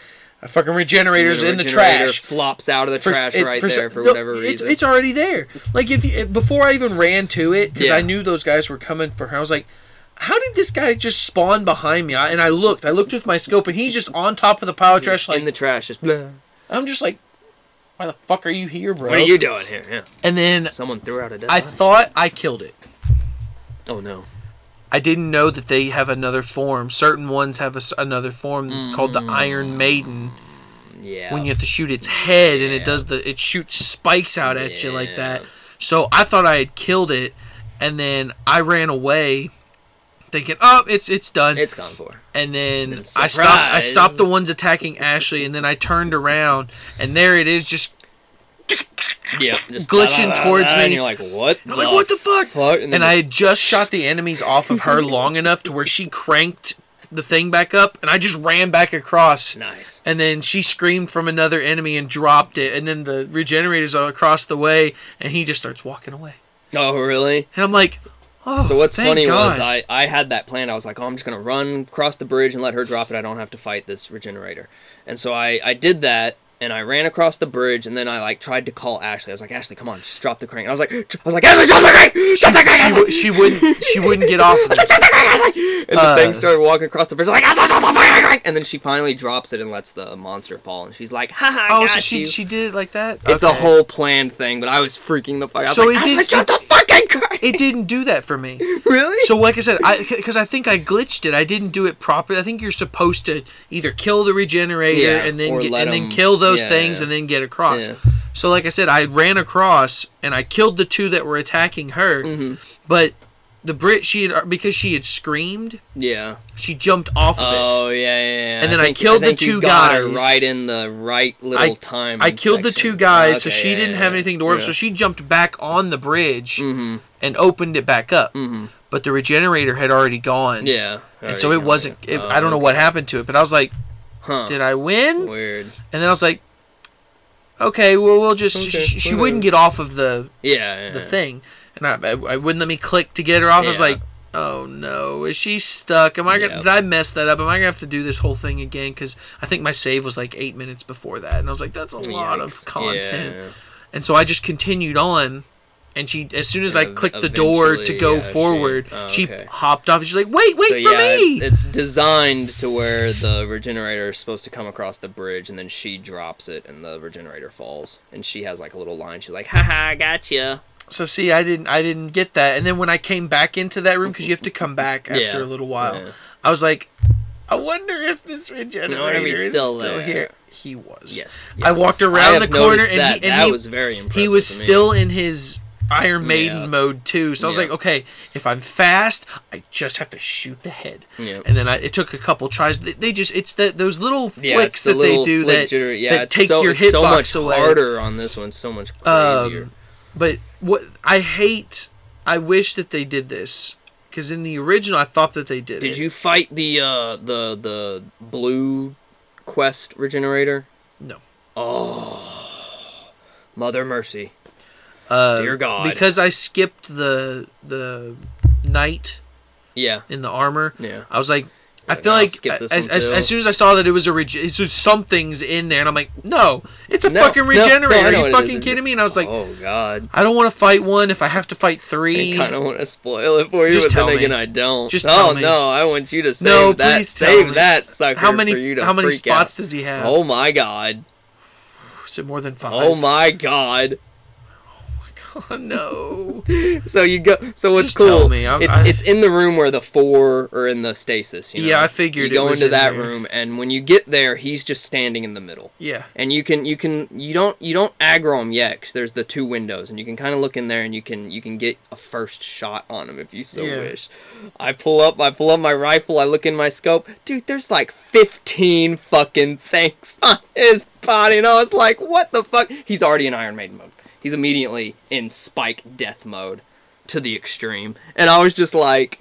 a fucking regenerator's then in the trash. Flops out of the For- trash it's- right for, there for no, whatever it's, reason. It's already there. Like if you, before I even ran to it because Yeah. I knew those guys were coming for her. I was like, how did this guy just spawn behind me? I, and I looked. I looked with my scope and he's just on top of the pile of trash. Like in the trash. Just blah. I'm just like, why the fuck are you here, bro? What are you doing here? Yeah. And then Someone threw out a dead I body. thought I killed it. Oh no. I didn't know that they have another form. Certain ones have a another form called the Iron mm. Maiden. Yeah. When you have to shoot its head and it does the it shoots spikes out at you like that. So I thought I had killed it, and then I ran away, thinking, "Oh, it's it's done." It's gone for. and then I stopped. I stopped the ones attacking Ashley, and then I turned around, and there it is, just Yeah. Just Glitching towards me. And you're like, what? I'm like, "What the fuck?" And, then and I had just shot the enemies off of her long enough to where she cranked the thing back up, and I just ran back across. Nice. And then she screamed from another enemy and dropped it, and then the regenerators are across the way, and he just starts walking away. Oh really? And I'm like, oh. So what's funny God. was I, I had that plan. I was like, oh, I'm just gonna run across the bridge and let her drop it. I don't have to fight this regenerator. And so I, I did that and I ran across the bridge and then I like tried to call Ashley. I was like, Ashley, come on, just drop the crank. And I was like, I was like, Ashley, drop the crank, drop the crank. she, she wouldn't she wouldn't get off of it. and the uh, thing started walking across the bridge like, "Ashley, drop the crank." and then she finally drops it and lets the monster fall. And she's like, haha, I Oh, so she you. she did it like that? It's a whole planned thing, but I was freaking the fuck. out. I was So like, Ashley, did- drop the fucking crank. It didn't do that for me. really? So like I said, I because I think I glitched it. I didn't do it properly. I think you're supposed to either kill the regenerator Yeah, and then get, let and then kill those yeah, things yeah. and then get across. Yeah. So like I said, I ran across and I killed the two that were attacking her. Mm-hmm. But the Brit she had because she had screamed, yeah. she jumped off of it. Oh yeah, yeah, yeah. And then I think- killed the think you two guys. right in the right little I- time. I killed the two section. guys, so she yeah, didn't yeah, have anything to work. So she jumped back on the bridge Mm-hmm. and opened it back up. Mm-hmm. But the regenerator had already gone. Yeah. And so it wasn't. It, I don't know what happened to it, but I was like, Huh. "Did I win?" Weird. And then I was like, "Okay, well, we'll just." Okay, she, she wouldn't get off of the Yeah. yeah the yeah. thing, and I, I, I wouldn't let me click to get her off. I was like, "Oh no, is she stuck? Am I gonna? Did I mess that up? Am I gonna have to do this whole thing again?" Because I think my save was like eight minutes before that, and I was like, "That's a lot of content." Yeah. And so I just continued on, and she as soon as I clicked the door to go yeah, she- forward, oh, she okay. hopped off. And She's like, "Wait, wait so for yeah, me!" It's, it's designed to where the regenerator is supposed to come across the bridge, and then she drops it, and the regenerator falls, and she has like a little line. She's like, "Haha, I got you." So see, I didn't, I didn't get that. And then when I came back into that room, because you have to come back after Yeah, a little while. I was like, I wonder if this regenerator he's is still still, here. He was. Yes. I walked around the corner noticed and he and that he, was very impressive. he was still in his Iron Maiden Yeah. mode too. So I was Yeah. like, okay, if I'm fast, I just have to shoot the head. Yeah. And then I, it took a couple tries. They, they just it's the, those little flicks the that they do that, jitter- yeah, that take so, your it's so much away. harder on this one, so much crazier. Um, but what I hate, I wish that they did this because in the original, I thought that they did. Did it. you fight the uh the the blue quest regenerator? No. Oh, Mother Mercy. Uh, Dear God. Because I skipped the the knight Yeah, in the armor. yeah. I was like, I feel like as, as, as soon as I saw that it was a reg- it's just something's in there, and I'm like, no, it's a No, fucking no, no, regenerator. Are you fucking kidding me? And I was like, oh God. I don't want to fight one if I have to fight three. I kind of want to spoil it for you, Just but then tell me. again, I don't. Just oh me. no, I want you to save No, that. please tell save me. that sucker how for many how many spots out. does he have? Oh my God. Is it more than five? Oh my God. Oh, no. So you go. So what's Just cool? tell me, I'm- it's I- it's in the room where the four are in the stasis. You know? Yeah, I figured it was. You go into in that there. room, and when you get there, he's just standing in the middle. Yeah. And you can you can you don't you don't aggro him yet, 'cause there's the two windows, and you can kind of look in there, and you can you can get a first shot on him if you so Yeah. wish. I pull up I pull up my rifle, I look in my scope, dude. There's like 15 fucking things on his body, and I was like, what the fuck? He's already in Iron Maiden mode. He's immediately in Spike Death mode to the extreme, and I was just like,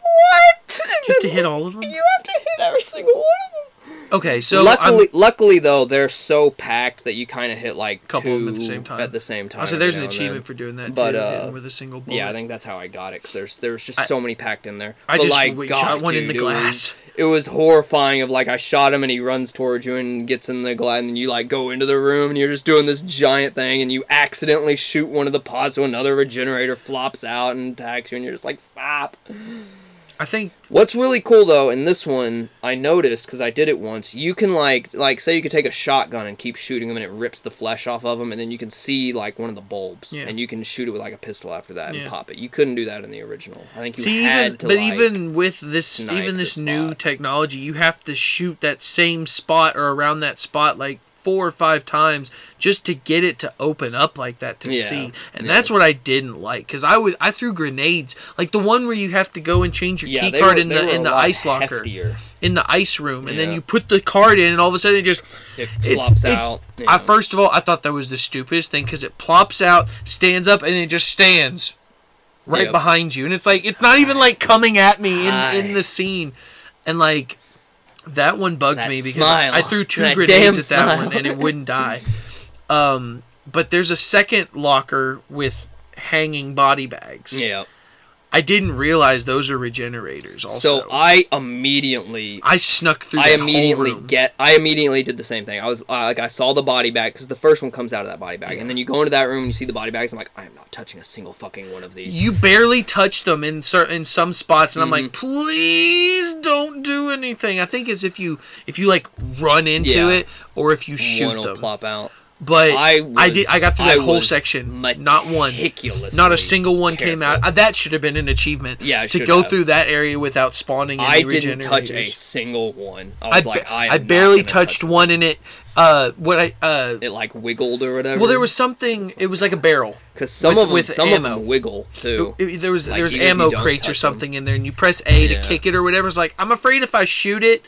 what? And Just to then hit all of them? You have to hit every single one of them Okay, so luckily, I'm, luckily though, they're so packed that you kind of hit like Couple of two them at the same time. At the same time. also there's an achievement for doing that But, too, uh, with a single bullet. Yeah, I think that's how I got it because there's there's just I- so many packed in there. I But, just like, God, shot one in the dude, it was- glass. It was horrifying. Of like I shot him and he runs towards you and gets in the glass and you like go into the room and you're just doing this giant thing and you accidentally shoot one of the pods so another regenerator flops out and attacks you and you're just like stop. I think What's really cool though in this one, I noticed because I did it once. You can like like say you could take a shotgun and keep shooting them, and it rips the flesh off of them, and then you can see like one of the bulbs, Yeah. and you can shoot it with like a pistol after that Yeah. and pop it. You couldn't do that in the original. I think you see had even to. but like- even with this even this new technology, you have to shoot that same spot or around that spot like four or five times just to get it to open up like that to Yeah, see. And yeah. that's what I didn't like cuz I was I threw grenades like the one where you have to go and change your yeah, key card were- in the in the ice locker heftier. in the ice room and then you put the card in and all of a sudden it just It it's- out. I first of all I thought that was the stupidest thing because it plops out, stands up, and it just stands right Yep. behind you, and it's like it's not even like coming at me in Hi. in the scene, and like that one bugged That me because smile. I, threw two That grenades at that smile. one and it wouldn't die. Um, but there's a second locker with hanging body bags. Yeah. I didn't realize those are regenerators. Also, So I immediately I snuck through. I immediately get. I immediately did the same thing. I was uh, like, I saw the body bag because the first one comes out of that body bag, and then you go into that room and you see the body bags. I'm like, I am not touching a single fucking one of these. You barely touch them in certain in some spots, and I'm like, Mm-hmm. please don't do anything. I think as if you if you like run into Yeah. it or if you shoot one will them. plop out. But I I, did I got through I that whole section. Not one. Not a single one came out. Uh, That should have been an achievement. Yeah, to go have. through that area without spawning any I didn't touch a single one. I I, was ba- like, I, I barely touched touch one in it. Uh, what I uh, It like wiggled or whatever. well, there was something. It was like a barrel. because some with- of them, with some ammo. of them wiggle too. It- there was Like, there was even if you ammo crates or something in there, and you press A Yeah. to kick it or whatever. It's like I'm afraid if I shoot it,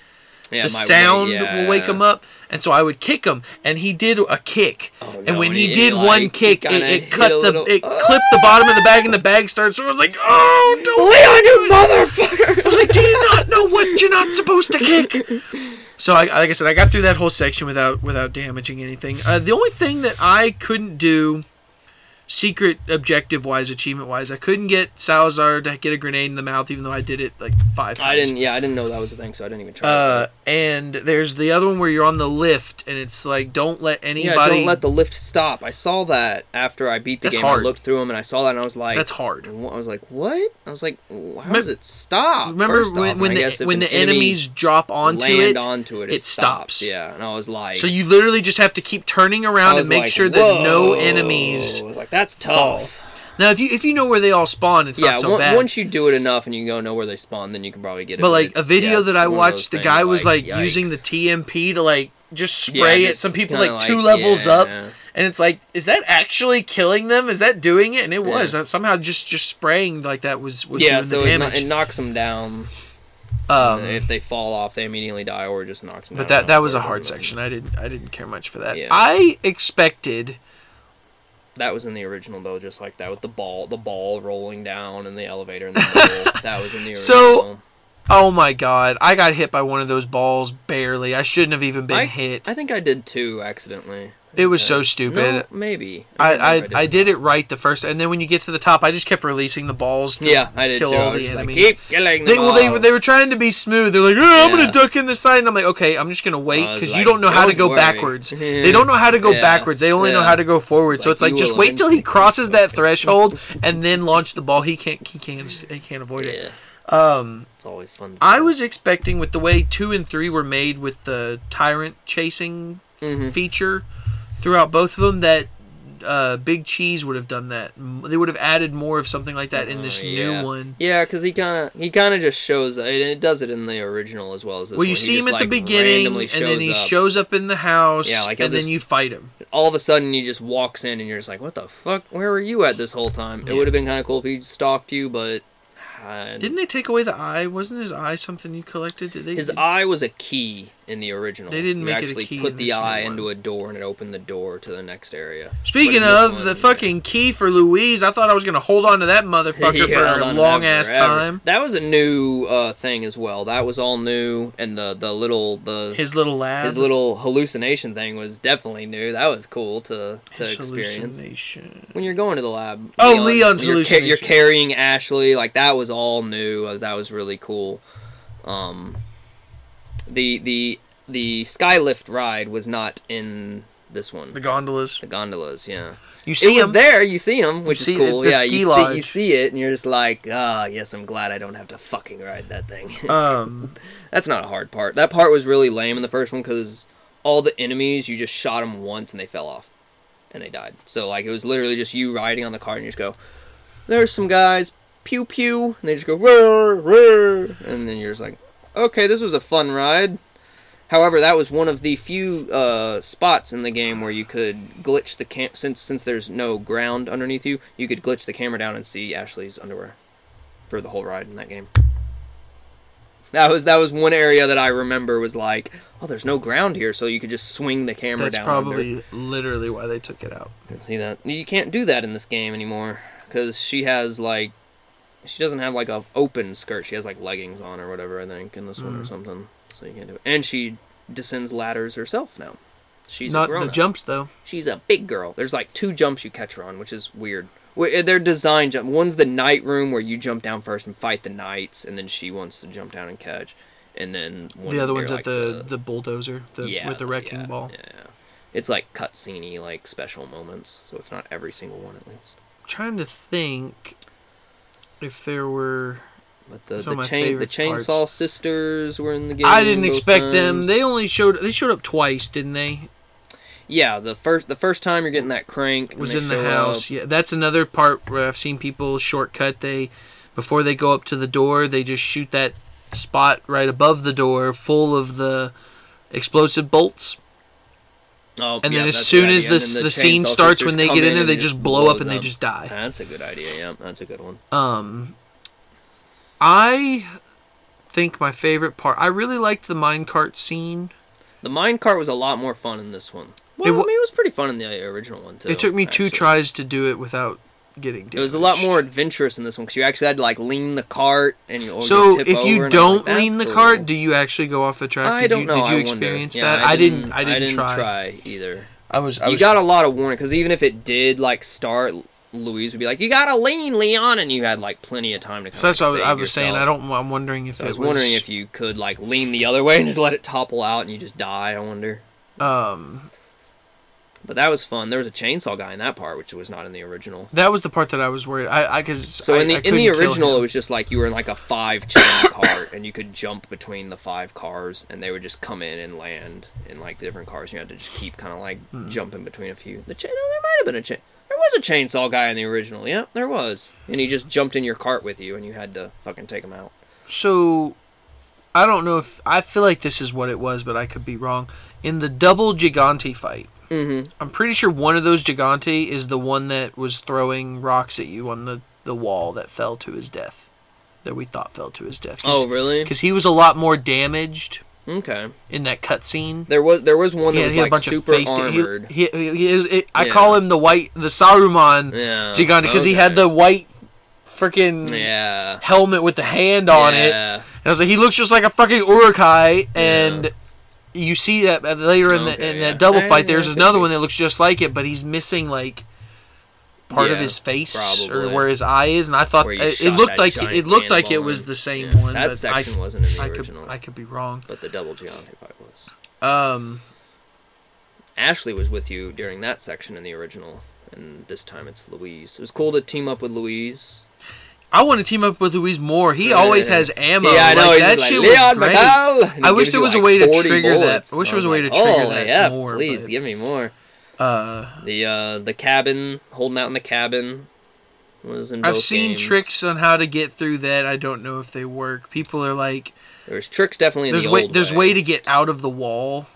Yeah, the sound yeah. will wake him up, and so I would kick him, and he did a kick, Oh, and when he, he, did like, one kick, it, it cut the little- it clipped the bottom of the bag, and the bag started. So I was like, oh, don't Leon, you motherfucker! I was like, do you not know what you're not supposed to kick? So I, like I said, I got through that whole section without without damaging anything. Uh, the only thing that I couldn't do secret objective wise, achievement wise. I couldn't get Salazar to get a grenade in the mouth, even though I did it like five times. I didn't. Yeah, I didn't know that was a thing, so I didn't even try. Uh, and there's the other one where you're on the lift, and it's like don't let anybody. yeah, don't let the lift stop. I saw that after I beat the That's game. hard. I looked through them and I saw that, and I was like, That's hard. I was like, what? I was like, how does it stop? Remember First when, off, when the when the enemies drop onto it, onto it, it, it stops. stops. Yeah, and I was like, so you literally just have to keep turning around and make like, sure that no enemies. I was like, that's tough. Now, if you if you know where they all spawn, it's yeah, not so on- bad. once you do it enough and you go know where they spawn, then you can probably get it. but like a video yeah, that I watched, the guy was like yikes. using the TMP to like just spray at just some people kinda like two like- levels yeah. up, and it's like, is that actually killing them? Is that doing it? And it was That somehow just just spraying like that was was Yeah, doing so the it, it knocks them down. um, if they fall off, they immediately die, or it just knocks them. but down. that that was a hard section. I didn't I didn't care much for that. Yeah. I expected That was in the original though, just like that with the ball, the ball rolling down in the elevator in the middle. that was in the original. So, Oh my god, I got hit by one of those balls barely. I shouldn't have even been I, hit. I think I did too accidentally. It was so stupid. No, maybe. I, don't I, I did it right the first, and then when you get to the top, I just kept releasing the balls to Yeah, I did kill too. all I the just like, enemies. keep killing them They, well, they, were- they were trying to be smooth. They're like, oh, I'm Yeah. gonna duck in the side, and I'm like, okay, I'm just gonna wait I because you don't know how to go worry." backwards. They don't know how to go Yeah. backwards. They only know how to go forward. so Like, it's like just wait till he crosses that threshold and then launch the ball. He can't. He can't. He can't avoid it. Um, it's always fun. I was expecting with the way two and three were made with the tyrant chasing hmm feature throughout both of them that uh, Big Cheese would have done that. They would have added more of something like that in this Oh, yeah. new one. Yeah, because he kind of he kind of just shows and it does it in the original as well as this. Well, you one. See him just, at the beginning, and then he up. shows up in the house, Yeah, like, he'll and then just- you fight him. all of a sudden he just walks in and you're just like, what the fuck? Where were you at this whole time? It Yeah. would have been kind of cool if he stalked you, but uh, Didn't they take away the eye? Wasn't his eye something you collected? Did they? his did- eye was a key in the original. They didn't you make it a actually key put the eye one. into a door and it opened the door to the next area. Speaking But in this of one, the fucking key for Luis, I thought I was gonna hold on to that motherfucker Yeah, for a long ass forever. time. That was a new uh, thing as well. That was all new, and the the little the His little lab, his little hallucination thing was definitely new. That was cool to to His experience. When you're going to the lab. Oh, Leon's when you're, ca- you're carrying Ashley. Like that was all new. That was really cool. Um, the the the skylift ride was not in this one. The gondolas. The gondolas, yeah. You see it was him? there. You see him, which see is it cool. the Yeah, you see, you lodge. see it, and you're just like, ah, yes, I'm glad I don't have to fucking ride that thing. Um, That's not a hard part. That part was really lame in the first one because all the enemies you just shot them once and they fell off, and they died. So like it was literally just you riding on the car and you just go, there's some guys, pew pew, and they just go, roar, roar, and then you're just like, okay, this was a fun ride. However, that was one of the few uh, spots in the game where you could glitch the cam since since there's no ground underneath you, you could glitch the camera down and see Ashley's underwear for the whole ride in that game. That was that was one area that I remember was like, oh, there's no ground here, so you could just swing the camera that's down. under. probably literally why they took it out. See that? You can't do that in this game anymore because she has like, she doesn't have like a open skirt. She has like leggings on or whatever. I think in this one or Mm. something. So you can't do it. And she descends ladders herself now. She's a Not the jumps though. She's a big girl. There's like two jumps you catch her on, which is weird. They're designed jump. One's the night room where you jump down first and fight the knights, and then she wants to jump down and catch. And then one the other one's like, at the, the bulldozer the, yeah, with the wrecking yeah, ball. Yeah, yeah. It's like cutscene like special moments, so it's not every single one at least. I'm trying to think if there were. But the the chain the chainsaw parts. sisters were in the game. I didn't expect them. They only showed they showed up twice, didn't they? yeah the first the first time you're getting that crank Was in the house. up. Yeah, that's another part where I've seen people shortcut. They before they go up to the door, they just shoot that spot right above the door, full of the explosive bolts. Oh, And yeah, then as soon as idea. the the scene starts, when they get in there, they just blow up and they just die. That's a good idea. Yeah, that's a good one. Um, I think my favorite part. I really liked the minecart scene. The minecart was a lot more fun in this one. Well, wa- I mean, it was pretty fun in the original one too. it took me two tries to do it without getting. It was a lot more adventurous in this one because you actually had to like lean the cart and you. or So you'd tip if you and don't like, lean the cool." cart, do you actually go off the track? I did don't you, know. Did you I wonder. experience Yeah, that? I didn't. I didn't, try. try either. I was. I you was got a lot of warning because even if it did like start Luis would be like, "You gotta lean, Leon," and you had like plenty of time to. Kind So that's of what save I was saying. I don't. I'm wondering if So it I was wondering if you could like lean the other way and just let it topple out and you just die. I wonder. Um, But that was fun. There was a chainsaw guy in that part, which was not in the original. that was the part that I was worried. I, I, cause So I, in the in the original, it was just like you were in like a five chain cart, and you could jump between the five cars, and they would just come in and land in like the different cars. You had to just keep kind of like Hmm. jumping between a few. The chain, no, there might have been a chain. There was a chainsaw guy in the original. Yeah, there was, and he just jumped in your cart with you, and you had to fucking take him out. So, I don't know if I feel like this is what it was, but I could be wrong. In the double Gigante fight, Mm-hmm. I'm pretty sure one of those Gigante is the one that was throwing rocks at you on the, the wall that fell to his death. That we thought fell to his death. Oh, really? Because he was a lot more damaged Okay. in that cutscene. There was there was one He that was he had like a bunch super of armored. He, he, he is, it, I Yeah. call him the white, the Saruman yeah. Gigante because he had the white freaking yeah. helmet with the hand on it. And I was like, he looks just like a fucking Uruk-hai, and you see that later in the Okay, in yeah. that double I- fight. There's another one that looks just like it, but he's missing like part of his face or where his eye is, and I thought it, it looked like it looked like it was the same Yeah, one. That but section I, wasn't in the I could original, I could be wrong. but the double Gigante fight was. Um, Ashley was with you during that section in the original, and this time it's Luis. It was cool to team up with Luis. I want to team up with Luis more. He always has ammo. Yeah, I know. Like, that like, shit Leon was great. McCall, and I wish there was a way to 40 trigger that. I wish there was a way to trigger oh, that yeah, more, Please but- give me more. Uh, The uh, the cabin, holding out in the cabin, was in. I've seen games. tricks on how to get through that. I don't know if they work. People are like, There's tricks definitely in there's the way old there's way. way to get out of the wall.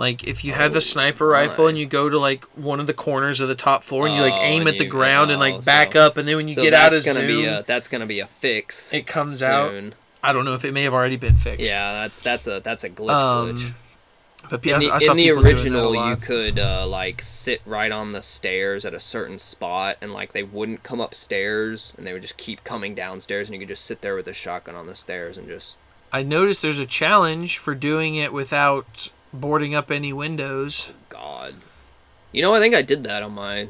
Like if you have Oh, a sniper rifle and you go to like one of the corners of the top floor and you like Oh, aim and at the you- ground and oh, like back so- up and then when you So get out of that's gonna zoom, be a that's gonna be a fix. it comes out. I don't know if it may have already been fixed. Yeah, that's that's a that's a glitch. Um, glitch. But In the, I saw in the people doing that a original, you could uh, like sit right on the stairs at a certain spot, and like they wouldn't come upstairs, and they would just keep coming downstairs, and you could just sit there with a shotgun on the stairs and just. I noticed there's a challenge for doing it without boarding up any windows. God, you know, I think I did that on my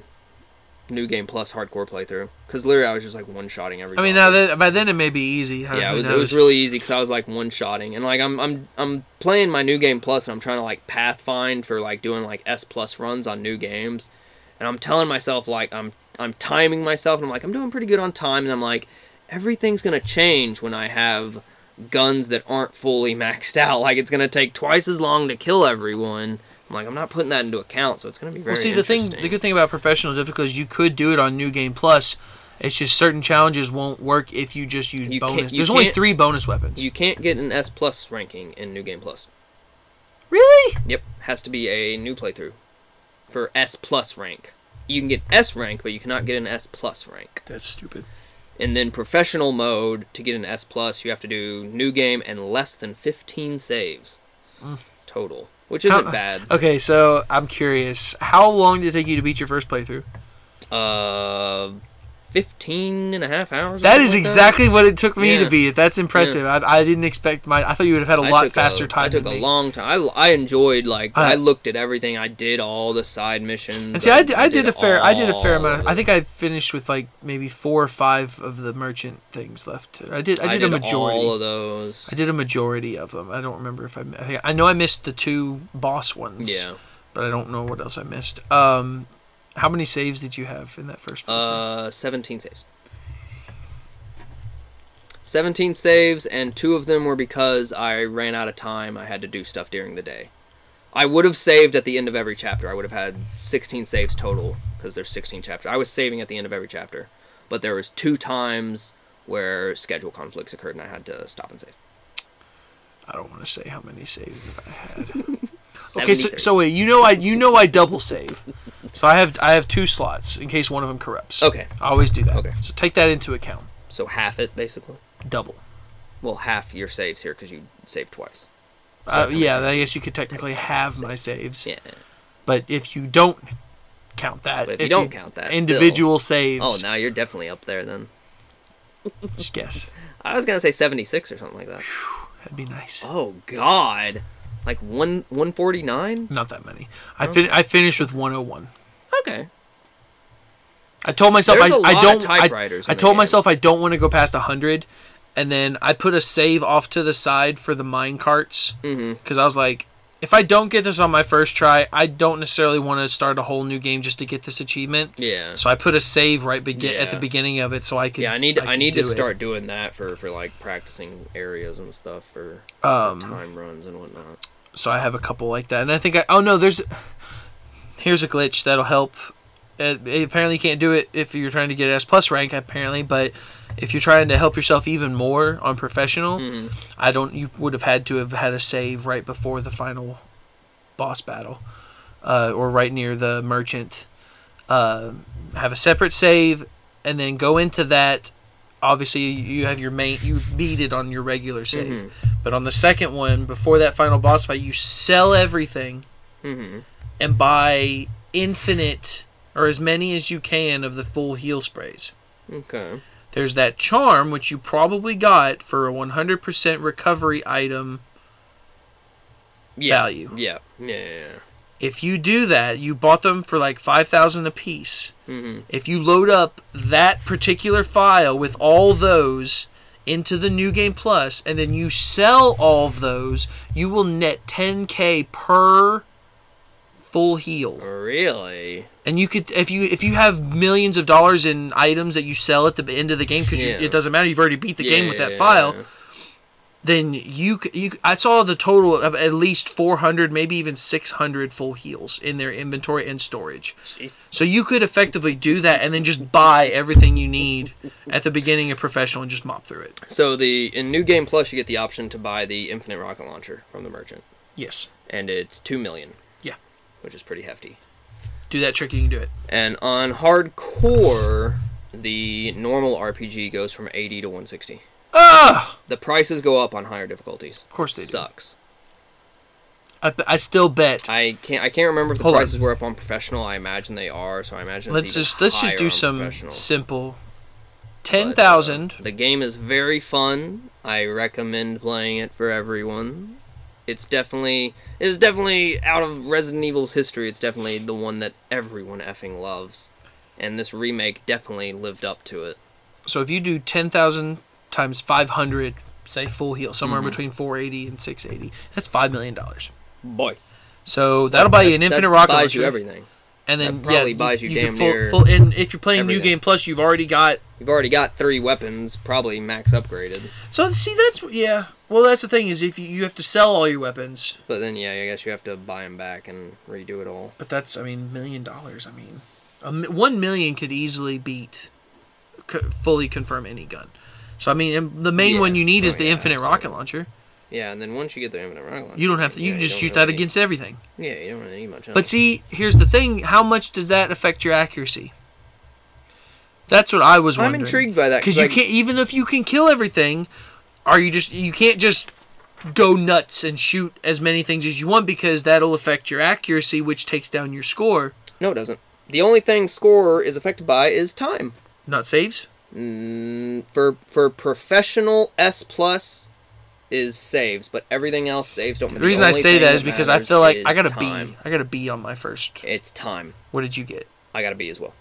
new game plus hardcore playthrough because literally I was just like one shotting every. I mean, now that by then it may be easy. yeah, it was it was really easy because I was like one shotting, and like I'm I'm I'm playing my new game plus, and I'm trying to like pathfind for like doing like S plus runs on new games, and I'm telling myself like I'm I'm timing myself, and I'm like I'm doing pretty good on time, and I'm like everything's gonna change when I have guns that aren't fully maxed out. Like it's gonna take twice as long to kill everyone. I'm like I'm not putting that into account, so it's gonna be very. Well, see, the thing, the good thing about professional difficulty is you could do it on New Game Plus. It's just certain challenges won't work if you just use You bonus. There's only three bonus weapons. you can't get an S plus ranking in new game plus. really? Yep, has to be a new playthrough for S plus rank. You can get S rank, but you cannot get an S plus rank. That's stupid. And then professional mode to get an S plus, you have to do new game and less than 15 saves total, which isn't How- bad. Okay, so I'm curious. How long did it take you to beat your first playthrough? Uh, 15 and a half hours. That like exactly what it took me Yeah. to beat it. That's impressive. I, I didn't expect my. I thought you would have had a I lot faster a, time. I took a me. long time. I, I enjoyed like I- I looked at everything. I did all the side missions. And see, I did, I did a fair, I did a fair amount. of I think I finished with like maybe four or five of the merchant things left. I did, I did, a majority. all of those. I did a majority of them. I don't remember if I. I, think, I know I missed the two boss ones. Yeah. but I don't know what else I missed. Um, how many saves did you have in that first? Uh, 17 saves. 17 saves, and two of them were because I ran out of time. I had to do stuff during the day. I would have saved at the end of every chapter. I would have had 16 saves total because there's 16 chapters. I was saving at the end of every chapter, but there was two times where schedule conflicts occurred and I had to stop and save. I don't want to say how many saves that I had. okay, so, so wait, you know I you know I double save. So I have I have two slots in case one of them corrupts. Okay. I always do that. Okay. So take that into account. So half it basically. Double. Well, half your saves here because you saved twice. Uh, yeah, I guess you could technically have my saves. Yeah. But if you don't count that, But if you don't count that, still- individual saves. Oh, now you're definitely up there then. Just guess. I was gonna say 76 or something like that. That'd be nice. Oh God, like one 149. Not that many. I oh. fin- I finished with 101. Okay. I told myself I, There's I don't. I, I told myself I don't want to go past hundred, and then I put a save off to the side for the mine carts because mm-hmm. I was like, if I don't get this on my first try, I don't necessarily want to start a whole new game just to get this achievement. Yeah. So I put a save right begin at the beginning of it, so I could. Yeah, I need I, could need to do it. start doing that for for like practicing areas and stuff for Um, time runs and whatnot. so I have a couple like that, and I think I. Oh no, there's. Here's a glitch that'll help. Uh, apparently, you can't do it if you're trying to get S plus rank. Apparently, but if you're trying to help yourself even more on professional, Mhm. I don't. You would have had to have had a save right before the final boss battle, uh, or right near the merchant. Uh, have a separate save, and then go into that. Obviously, you have your main. You beat it on your regular save, Mhm. but on the second one, before that final boss fight, you sell everything Mhm. and buy infinite or as many as you can of the full heal sprays. Okay. There's that charm, which you probably got for a 100% recovery item. Yeah. Value. Yeah. Yeah. yeah, If you do that, you bought them for like 5,000 a piece. Mhm. If you load up that particular file with all those into the new game plus and then you sell all of those, you will net 10k per full heal. Really? And you could if you if you have millions of dollars in items that you sell at the end of the game because Yeah. it doesn't matter you've already beat the game with that Yeah. file, then you c- you I saw the total of at least 400 maybe even 600 full heals in their inventory and storage. Jeez. So you could effectively do that and then just buy everything you need at the beginning of professional and just mop through it. So the in New Game Plus, you get the option to buy the Infinite Rocket Launcher from the merchant, Yes. and it's two million. Yeah. Which is pretty hefty. Do that trick you can do it. And on hardcore, the normal RPG goes from 80 to 160. Ah! The prices go up on higher difficulties. Of course they do. Sucks. I, I still bet. I can't. I can't remember if the Hold on. prices were up on professional. I imagine they are. So I imagine. let's just let's just do some simple 10,000 uh, the game is very fun. I recommend playing it for everyone. It's definitely it is definitely out of Resident Evil's history. It's definitely the one that everyone effing loves, and this remake definitely lived up to it. So if you do 10,000 times 500, say full heal, somewhere Mhm. between 480 and 680, that's $5 million. Boy, So that'll buy you an infinite rocket buys launcher. you everything. and then that probably yeah, buys you can damn full, near full, and if you're playing New. Game Plus, you've already got You've already got three weapons, probably max upgraded. So see that's yeah. Well, that's the thing is if you, you have to sell all your weapons, But then, yeah, I guess you have to buy them back and redo it all. but that's I mean million dollars. I mean, a, one million could easily beat, co- fully confirm any gun. So I mean, and the main Yeah. one you need is Oh, the yeah, infinite absolutely. rocket launcher. Yeah, and then once you get the infinite rocket launcher, You don't have to. You yeah, just don't shoot that really- against everything. Yeah, you don't really need much. But see, here's the thing: how much does that affect your accuracy? That's what I was I'm wondering. intrigued by that because you like, can't. Even if you can kill everything, are you just you can't just go nuts and shoot as many things as you want because that'll affect your accuracy, which takes down your score. No, it doesn't. The only thing score is affected by is time. Not saves. Mm, for for professional S plus is saves, but everything else saves don't. Matter. The reason I say that is because I feel like I got a B. I got a B on my first. It's time. What did you get? I got a B as well.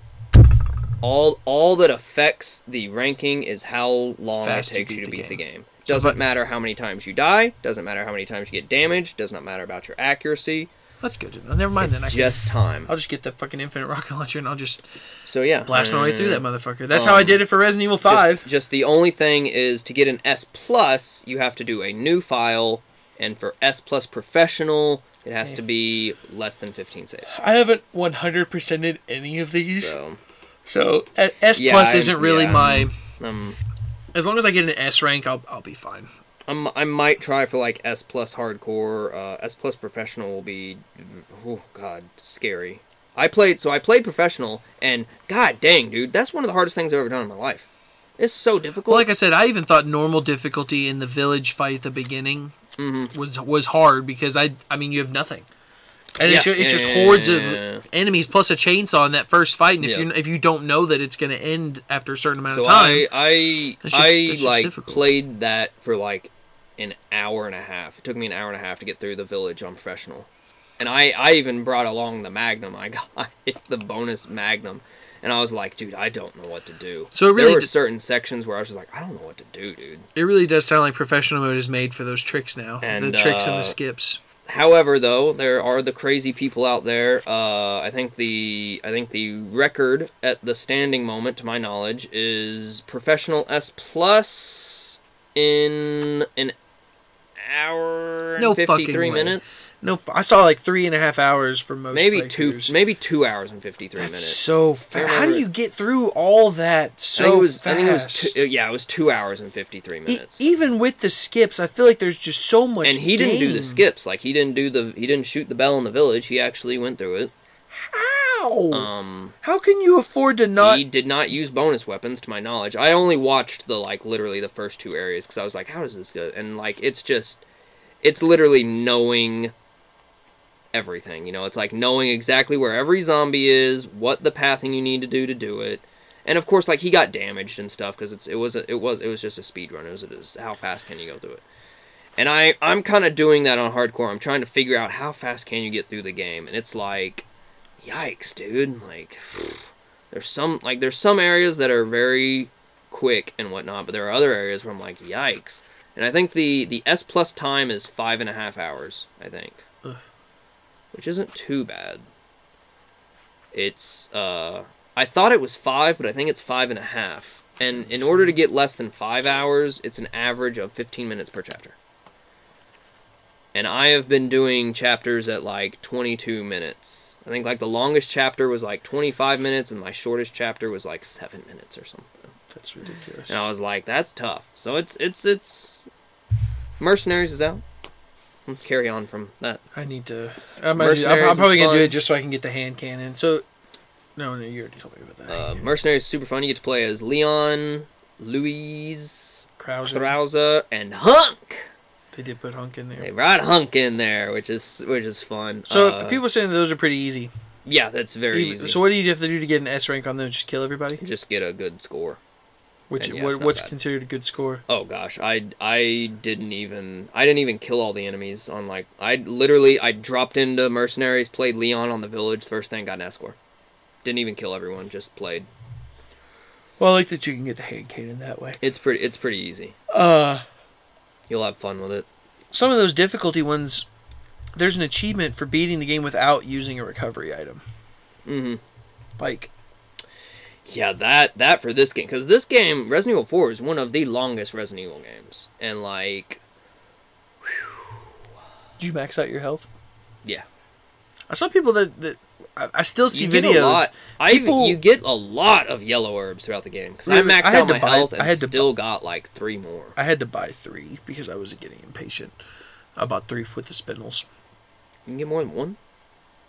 All all that affects the ranking is how long Fast it you takes beat you to the beat the game. game. Doesn't matter how many times you die. Doesn't matter how many times you get damaged. Does not matter about your accuracy. That's good. to know. Never mind it's then. I can, just time. I'll just get the fucking infinite rocket launcher and I'll just So yeah, blast my way through that Uh, motherfucker. That's how I um, did it for Resident Evil Five. just the only thing is to get an S plus, you have to do a new file, and for S plus professional, it has to be less than 15 saves. I haven't 100%ed any of these. So, So S Yeah, plus I- isn't really yeah. my. um, As long as I get an S rank, I'll I'll be fine. I'm, I might try for like S plus hardcore. Uh, S plus professional will be, oh god, scary. I played so I played professional, and god dang, dude, that's one of the hardest things I've ever done in my life. It's so difficult. Well, like I said, I even thought normal difficulty in the village fight at the beginning Mhm. was was hard because I I mean you have nothing, and it's Yeah. ju- it's just hordes of enemies plus a chainsaw in that first fight, and if Yeah. you if you don't know that it's going to end after a certain amount so of time, I I just- I like difficult. played that for like an hour and a half. It took me an hour and a half to get through the village on professional, and I I even brought along the Magnum. I got the bonus Magnum, and I was like, dude, I don't know what to do. So it really there were d- certain sections where I was just like, I don't know what to do, dude. It really does sound like professional mode is made for those tricks now. And, the tricks and uh, the skips. However, though, there are the crazy people out there. Uh, I think the I think the record at the standing moment, to my knowledge, is professional S plus in an hour and No fifty way. minutes. No, I saw like three and a half hours for most. Maybe two, maybe two hours and fifty three minutes. so fast. How do you get through all that I so think it was. fast? I think it was. Two, yeah, it was two hours and fifty three E- minutes. even with the skips, I feel like there's just so much. and he didn't do the skips. Like he didn't do the. He didn't shoot the bell in the village. He actually went through it. How? Um, How can you afford to not? he did not use bonus weapons, to my knowledge. I only watched the like literally the first two areas because I was like, how does this go? And like, it's just, it's literally knowing everything. You know, it's like knowing exactly where every zombie is, what the pathing you need to do to do it. And of course, like he got damaged and stuff because it's it was a, it was it was just a speed run. It was, it was how fast can you go through it? And I I'm kind of doing that on hardcore. I'm trying to figure out how fast can you get through the game, and it's like, yikes, dude! Like, there's some like there's some areas that are very quick and whatnot, but there are other areas where I'm like, yikes. And I think the the S plus time is five and a half hours. I think. Which isn't too bad. It's uh, I thought it was five, but I think it's five and a half. And in order to get less than five hours, it's an average of 15 minutes per chapter. And I have been doing chapters at like 22 minutes. I think like the longest chapter was like 25 minutes, and my shortest chapter was like seven minutes or something. That's ridiculous. And I was like, that's tough. So it's it's it's Mercenaries is out. Let's carry on from that. I need to. I might do, I'm, I'm probably gonna do it just so I can get the hand cannon. So, no, no, you already told me about that. Uh, Mercenaries is super fun. You get to play as Leon, Luis, Krauser. Krauser, and Hunk. They did put Hunk in there. They brought Hunk in there, which is which is fun. So Uh, people are saying those are pretty easy. yeah, that's very easy. So what do you have to do to get an S rank on those? Just kill everybody? just get a good score. Which yeah, what, what's bad. considered a good score? Oh gosh, I I didn't even I didn't even kill all the enemies on like I literally I dropped into mercenaries, played Leon on the village, first thing got an S score. Didn't even kill everyone, just played. Well, I like that you can get the hand cannon that way. It's pretty it's pretty easy. Uh, You'll have fun with it. some of those difficulty ones, there's an achievement for beating the game without using a recovery item. Mm hmm Like, Yeah, that that for this game because this game Resident Evil 4 is one of the longest Resident Evil games, and like did you max out your health? yeah, I saw people that that I, I still see you videos. get a lot. I even, you get a lot of yellow herbs throughout the game because Really? I maxed I had out to my buy- health and I had to still got like three more. I had to buy three because I was getting impatient. I bought three with the spinels. You can get more than one.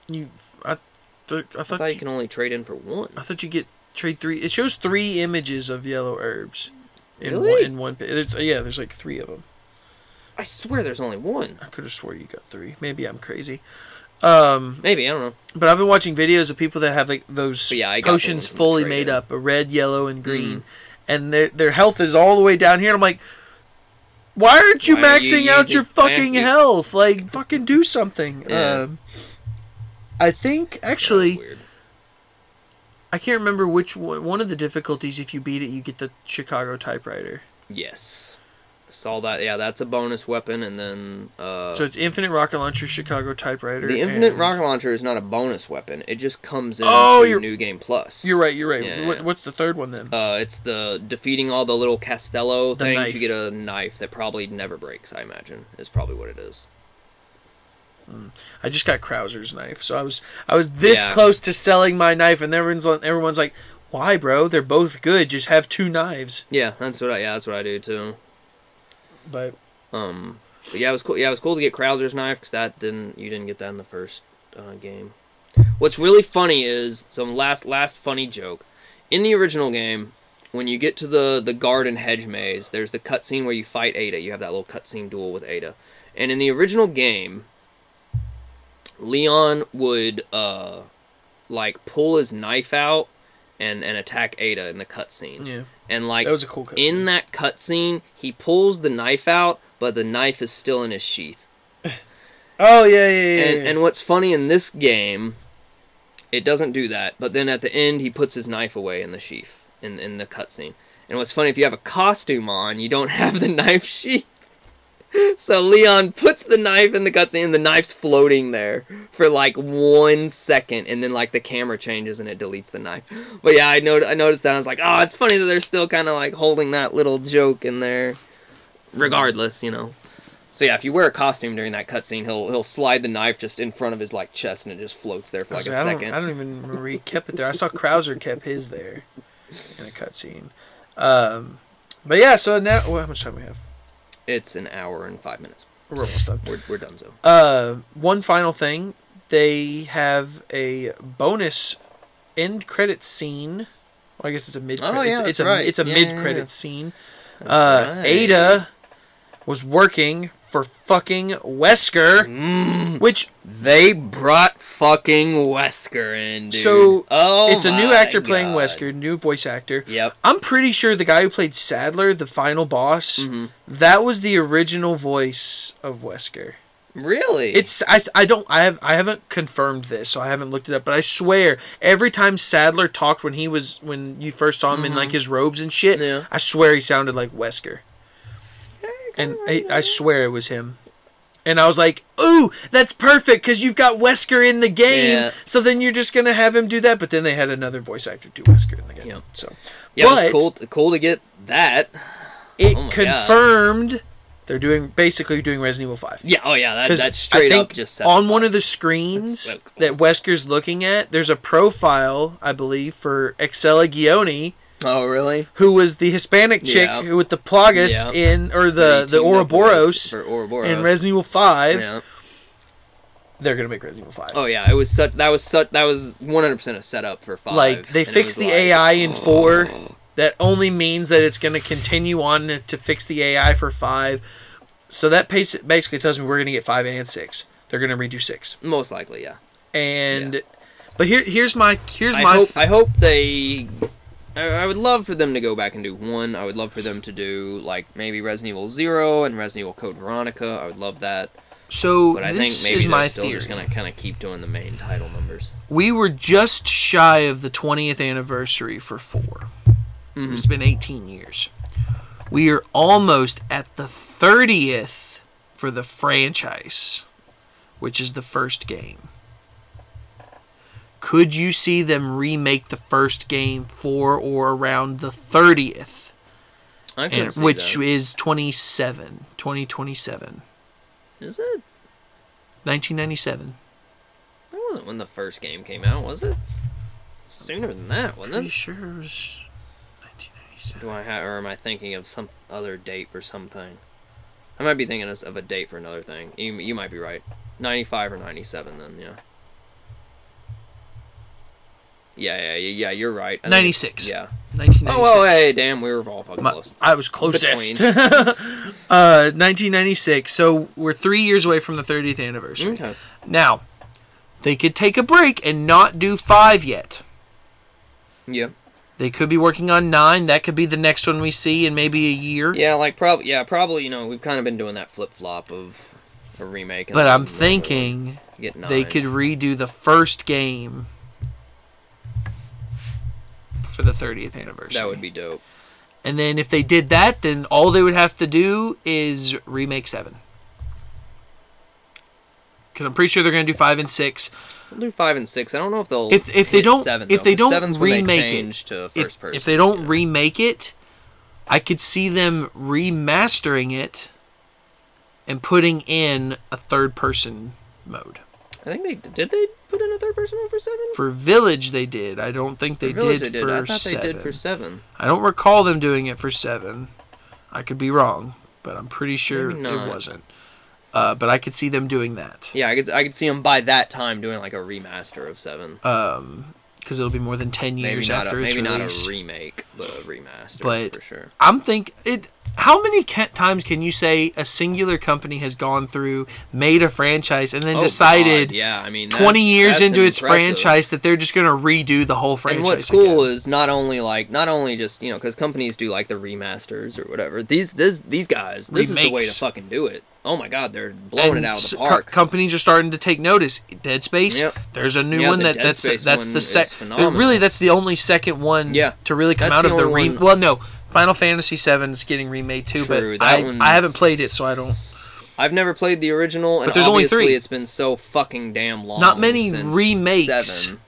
You, I, th- I I thought, thought you you, can only trade in for one. I thought you get trade three. It shows three images of yellow herbs. In Really? One, in one, there's, yeah, there's like three of them. I swear there's only one. I could have swore you got three. Maybe I'm crazy. Um, Maybe I don't know. but I've been watching videos of people that have like those But yeah, I got the potions ones from the fully made up, a red, yellow, and green, Mhm. and their their health is all the way down here. And I'm like, why aren't you Why are you maxing out your fucking health? Like, fucking do something. Yeah. Um, I think actually. I can't remember which one. One of the difficulties, if you beat it, you get the Chicago typewriter. Yes. Saw that. Yeah, that's a bonus weapon, and then uh, so it's infinite rocket launcher, Chicago typewriter. the infinite and- rocket launcher is not a bonus weapon. It just comes in Oh, you're- New Game Plus. You're right. You're right. Yeah, What, what's the third one then? Uh, it's the defeating all the little Castellan The things. knife. You get a knife that probably never breaks. I imagine is probably what it is. I just got Krauser's knife, so I was I was this Yeah. close to selling my knife, and everyone's like- everyone's like, "Why, bro? They're both good. Just have two knives." Yeah, that's what I. Yeah, that's what I do too. But Um, but yeah, it was cool. Yeah, it was cool to get Krauser's knife because that didn't you didn't get that in the first uh, game. What's really funny is some last last funny joke in the original game. When you get to the the garden hedge maze, there's the cutscene where you fight Ada. You have that little cutscene duel with Ada, and in the original game, Leon would uh, like pull his knife out and and attack Ada in the cutscene, yeah, and like that was a cool. Cutscene. in that cutscene, he pulls the knife out, but the knife is still in his sheath. oh yeah, yeah, yeah. And, yeah. and what's funny in this game It doesn't do that, but then at the end he puts his knife away in the sheath in in the cutscene. And what's funny if you have a costume on, you don't have the knife sheath. So Leon puts the knife in the cutscene, and the knife's floating there for like one second, and then like the camera changes and it deletes the knife. But yeah, I know I noticed that. I was like, oh, it's funny that they're still kind of like holding that little joke in there, regardless, you know. So yeah, if you wear a costume during that cutscene, he'll he'll slide the knife just in front of his like chest, and it just floats there for like a I don't, second. I don't even remember he kept it there. I saw Krauser kept his there in a cutscene. Um, but yeah, so now well, how much time we have? It's an hour and five minutes. We're almost done. We're we're done so. Uh, one final thing, they have a bonus end credit scene. Well, I guess it's a mid. Oh, yeah, it's, it's a right. it's a Yeah, mid credit yeah. scene. Uh, right. Ada was working for fucking Wesker, Mm, which they brought fucking Wesker in, dude. So, oh, it's a new actor playing Wesker, new voice actor. Yep. I'm pretty sure the guy who played Sadler, the final boss, hmm that was the original voice of Wesker. Really? It's I I don't I have I haven't confirmed this, so I haven't looked it up, but I swear every time Sadler talked when he was when you first saw him in Mhm. like his robes and shit, Yeah. I swear he sounded like Wesker. And I, I swear it was him. And I was like, "Ooh, that's perfect because you've got Wesker in the game. Yeah. So then you're just gonna have him do that." But then they had another voice actor do Wesker in the game. Yeah. So yeah, but- it's cool. To, cool to get that. it Oh my God. confirmed they're doing basically doing Resident Evil Five. Yeah. Oh yeah. That, that's straight I think up just on one of the screens so cool. that Wesker's looking at, there's a profile, I believe, for Excella Gionne, Oh really? who was the Hispanic chick Yeah. who with the Plagas Yeah. in or the the up with Ouroboros Ouroboros. in Resident Evil Five. Yeah. They're gonna make Resident Evil Five. Oh yeah. It was such. That was such. That was 100 percent a setup for five. like they fixed the like, AI in oh. four. oh. That only means that it's gonna continue on to fix the AI for five. So that pace basically tells me we're gonna get five and six. They're gonna redo six. Most likely, yeah. And but here here's my here's I my hope I hope they. I, I would love for them to go back and do one. I would love for them to do like maybe Resident Evil Zero and Resident Evil Code Veronica. I would love that. so But I think this maybe is my still theory. just gonna kind of keep doing the main title numbers. We were just shy of the 20th anniversary for 4 Mhm. It's been 18 years. We are almost at the 30th for the franchise, which is the first game. Could you see them remake the first game for or around the 30th, I and, see which that. is 27, 2027, is it? 1997? That wasn't when the first game came out, was it? Sooner than that, wasn't Pretty it? sure it was 1997. Do I have, or am I thinking of some other date for something? I might be thinking of of a date for another thing. You, you might be right. 95 or 97 then, yeah. Yeah, yeah, yeah, yeah, you're right. I think 96. Yeah. 1996. Oh, well, hey, damn, we were all fucking My- close. I was closest. Uh, 1996. So we're three years away from the 30th anniversary. Okay. Now, they could take a break and not do five yet. Yeah. They could be working on nine. That could be the next one we see in maybe a year. Yeah, like, probably, yeah, probably, you know, we've kind of been doing that flip flop of a remake. and But I'm thinking they could redo the first game for the 30th anniversary. That would be dope. And then if they did that, then all they would have to do is remake seven. Because I'm pretty sure they're going to do five and six. We'll do five and six. I don't know if they'll. If- if they don't- seven, if though, they don't when they remake it, to first If, person. if they don't yeah. remake it, I could see them remastering it and putting in a third person mode. I think they did. They put in a third person mode for seven. For Village, they did. I don't think they For did, they for I thought seven. they did for seven. I don't recall them doing it for seven. I could be wrong, but I'm pretty sure it wasn't. Uh, but I could see them doing that. Yeah, I could. I could see them by that time doing like a remaster of seven. Um, because it'll be more than ten Maybe years. A, after it's maybe not a remake, but a remaster But- for sure. I'm think it. How many ca- times can you say a singular company has gone through, made a franchise, and then Oh, decided God, yeah, I mean, 20 years into its franchise that they're just going to redo the whole franchise? And what's cool again? is not only like not only just you know because companies do like the remasters or whatever. These this these guys this is the way to fucking do it. Oh my god, they're blowing and it out of the co- park. companies are starting to take notice. Dead Space. Yep. There's a new Yeah, one that Dead that's Space that's the second. Really, that's the only second one. Yeah, To really come that's out the of the re. Well, no. Final Fantasy VII is getting remade too, True, but I, I haven't played it, so I don't. I've never played the original, and But there's only three. it's been so fucking damn long. Not many remakes Seven.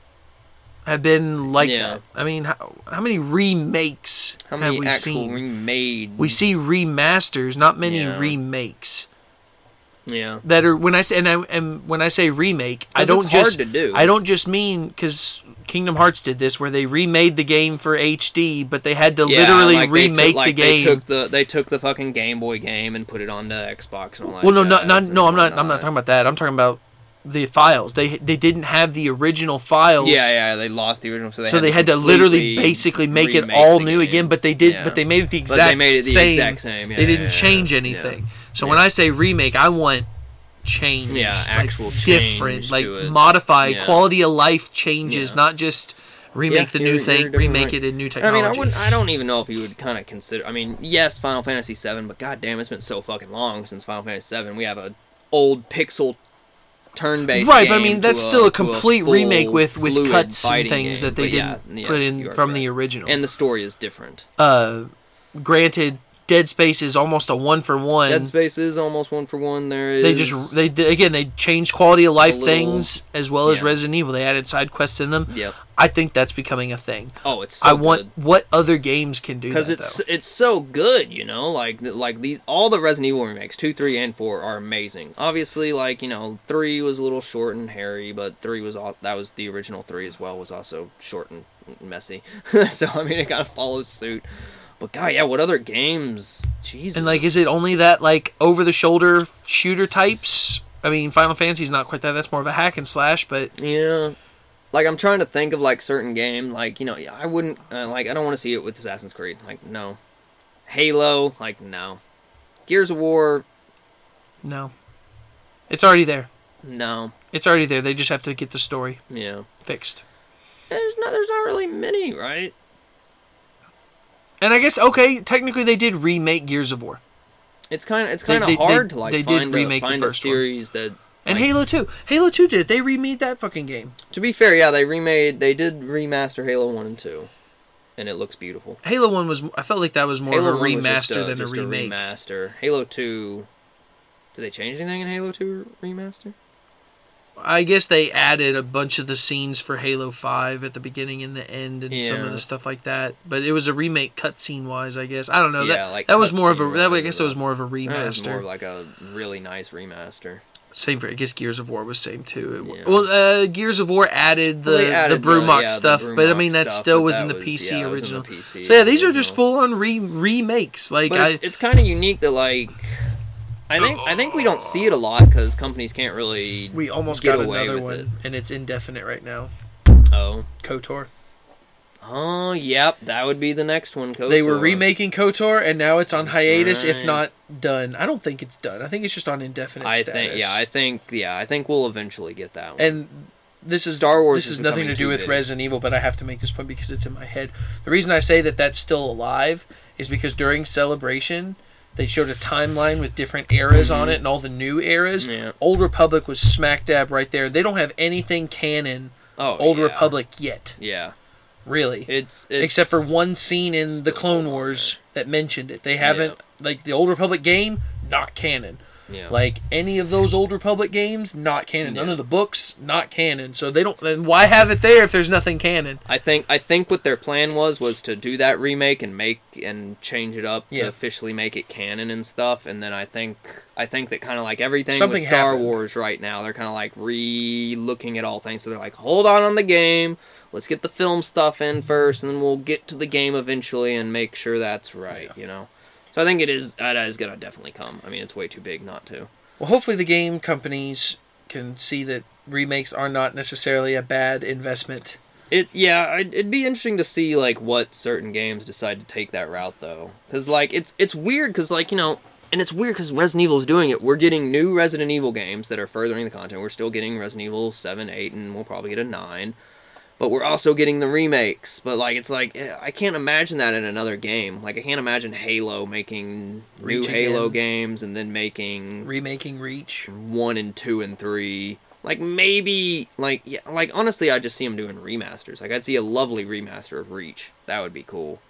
Have been like Yeah. that. I mean, how, how many remakes How have we actual seen? remade? we see remasters, not many Yeah. remakes Yeah. that are. When I say and, I, and when I say remake, I don't just to do. I don't just mean because Kingdom Hearts did this, where they remade the game for HD, but they had to Yeah, literally like they took- remake like the They game. took the they took the fucking Game Boy game and put it onto Xbox and all that. well, no, not jazz no. I'm not. I'm not talking about that. I'm talking about the files. They they didn't have the original files. Yeah, yeah, they lost the original, so they so had they to had to literally basically make it all new game. again, but they did Yeah. but they made it the But exact they made it the same. exact same. Yeah, they didn't yeah, change anything. So when I say remake, I want change. Yeah, like, actual different, like modified quality of life changes, not just remake the new thing, remake right. it in new technology. I mean, I wouldn't. I don't even know if you would kind of consider. I mean, yes, Final Fantasy VII, but goddamn, it's been so fucking long since Final Fantasy VII. We have a old pixel turn-based. right, but I mean that's still a complete full remake with with cuts and things game. that they didn't yeah, put in from the original. And the story is different. uh, granted, Dead Space is almost a one for one. Dead Space is almost one for one. There is. They just they again they changed quality of life little- things as well as. Resident Evil. They added side quests in them. Yeah, I think that's becoming a thing. Oh, it's. So I want good. what other games can do because it's though. it's so good, you know. Like like these all the Resident Evil remakes, two, three, and four are amazing. Obviously, like you know, three was a little short and hairy, but three was all that was the original three as well was also short and messy. so I mean, it kind of follows suit. But God, yeah, what other games? Jesus. And like, is it only that like over the shoulder shooter types? I mean, Final Fantasy's not quite that. That's more of a hack and slash, but Yeah. Like I'm trying to think of like certain game, like you know, I wouldn't uh, like I don't want to see it with Assassin's Creed. Like no. Halo, like no. Gears of War, no, it's already there. no. It's already there. They just have to get the story Yeah. fixed. There's not there's not really many, right? And I guess okay, technically they did remake Gears of War It's kind of it's kind of hard they- to like they did find remake a, the find a first one. series that and Like- Halo Two. Halo Two did. They remade that fucking game. to be fair, yeah, they remade they did remaster Halo 1 and 2 and it looks beautiful. Halo One was. I felt like that was more Halo of a 1 was just remaster than a remake. remaster. Halo 2 Did they change anything in Halo 2 remaster? I guess they added a bunch of the scenes for Halo Five at the beginning and the end, and some of the stuff like that. But it was a remake cutscene wise, I guess. I don't know. Yeah, that like that was more of a. That, I guess it was uh, more of a remaster. more like a really nice remaster. Same for I guess Gears of War was same too. It- Yeah. Well, uh, Gears of War added the Well, added the Brumak yeah, the stuff, but I mean that stuff, still was that in the PC yeah, was the original. PC So yeah, these are just full on re- remakes. Like I, it's, it's kind of unique that like I think I think we don't uh, see it a lot because companies can't really. we almost get got away another with one, it. and it's indefinite right now. Oh, Kotor. oh, yep, that would be the next one. KOTOR. They were remaking Kotor, and now it's on That's hiatus, if not done. I don't think it's done. I think it's just on indefinite I status. think yeah, I think yeah, I think we'll eventually get that one. and this is Star Wars This is is nothing to do with big. Resident Evil, but I have to make this point because it's in my head. The reason I say that that's still alive is because during Celebration, they showed a timeline with different eras on it and all the new eras. Mm-hmm. Yeah. Old Republic was smack dab right there. They don't have anything canon oh, Old yeah. Republic yet, Yeah, really. it's, it's Except for one scene in the Clone on Wars that mentioned it. They haven't like the Old Republic game, not canon. Yeah. Like any of those Old Republic games, not canon. None of the books, not canon. So they don't. Then why have it there if there's nothing canon? I think I think what their plan was was to do that remake and make and change it up Yeah. to officially make it canon and stuff. And then I think I think that kind of like everything Something with Star happened. Wars right now, they're kind of like re-looking at all things. So they're like, hold on on the game. Let's get the film stuff in first, and then we'll get to the game eventually and make sure that's right. You know. So I think it is that is gonna definitely come. I mean, it's way too big not to. Well, hopefully the game companies can see that remakes are not necessarily a bad investment. It yeah, I'd, it'd be interesting to see like what certain games decide to take that route though, because like it's it's weird because like you know, and it's weird because Resident Evil is doing it. We're getting new Resident Evil games that are furthering the content. We're still getting Resident Evil seven, eight, and we'll probably get a nine. But we're also getting the remakes. But like, it's like eh, I can't imagine that in another game. Like, I can't imagine Halo making Reach new Halo games and then making Remaking Reach. one and two and three. Like maybe, like yeah, like honestly, I just see them doing remasters. Like I'd see a lovely remaster of Reach. That would be cool.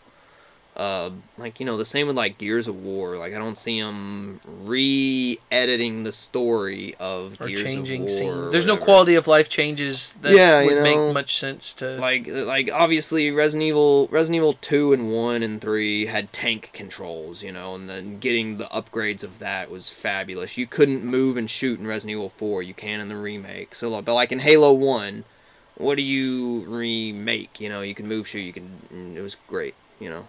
Uh, like you know, the same with like Gears of War. Like I don't see them re-editing the story of Or Gears changing of War. scenes. There's no quality of life changes that Yeah, you would know. make much sense to. like like obviously Resident Evil Resident Evil 2 and 1 and 3 had tank controls, you know, and then getting the upgrades of that was fabulous. You couldn't move and shoot in Resident Evil 4, you can in the remake. So but like in Halo 1, what do you remake? You know, you can move shoot, you can it was great, you know.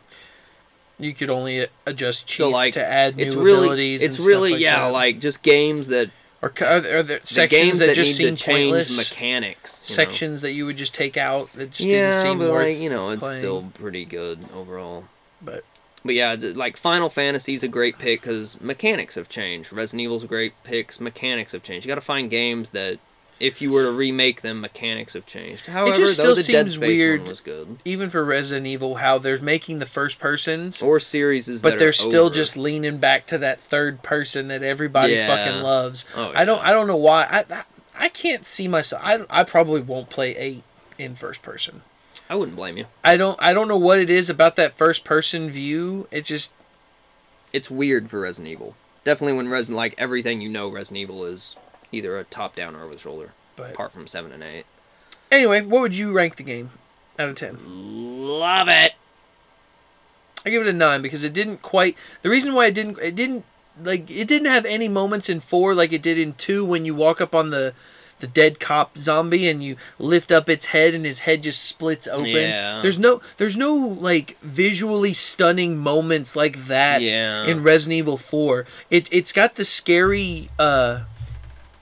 You could only adjust chief So like to add new it's really abilities. it's and really stuff like yeah, that. like just games that or, are there, the sections games that, that, just seem to change pointless. mechanics. you know. sections that you would just take out that just yeah, didn't seem but worth. like, you know, it's playing. still pretty good overall. But But yeah, it's, like Final Fantasy's a great pick because mechanics have changed. Resident Evil's a great pick. Mechanics have changed. You got to find games that, if you were to remake them, mechanics have changed. However, just though, still the Dead seems Space weird. one was good. even for Resident Evil, how they're making the first persons, Or series is but they're still just leaning back to that third person that everybody Yeah. fucking loves. Oh, I don't. I don't know why. I I, I can't see myself. I, I probably won't play eight in first person. I wouldn't blame you. I don't. I don't know what it is about that first person view. It's just It's weird for Resident Evil. Definitely when Resident like everything you know, Resident Evil is either a top down or over the shoulder. But Apart from seven and eight. anyway, what would you rank the game out of ten? Love it. I give it a nine because it didn't quite. The reason why it didn't, it didn't like it didn't have any moments in four like it did in two when you walk up on the the dead cop zombie and you lift up its head and his head just splits open. Yeah. There's no there's no like visually stunning moments like that Yeah. in Resident Evil 4. It it's got the scary uh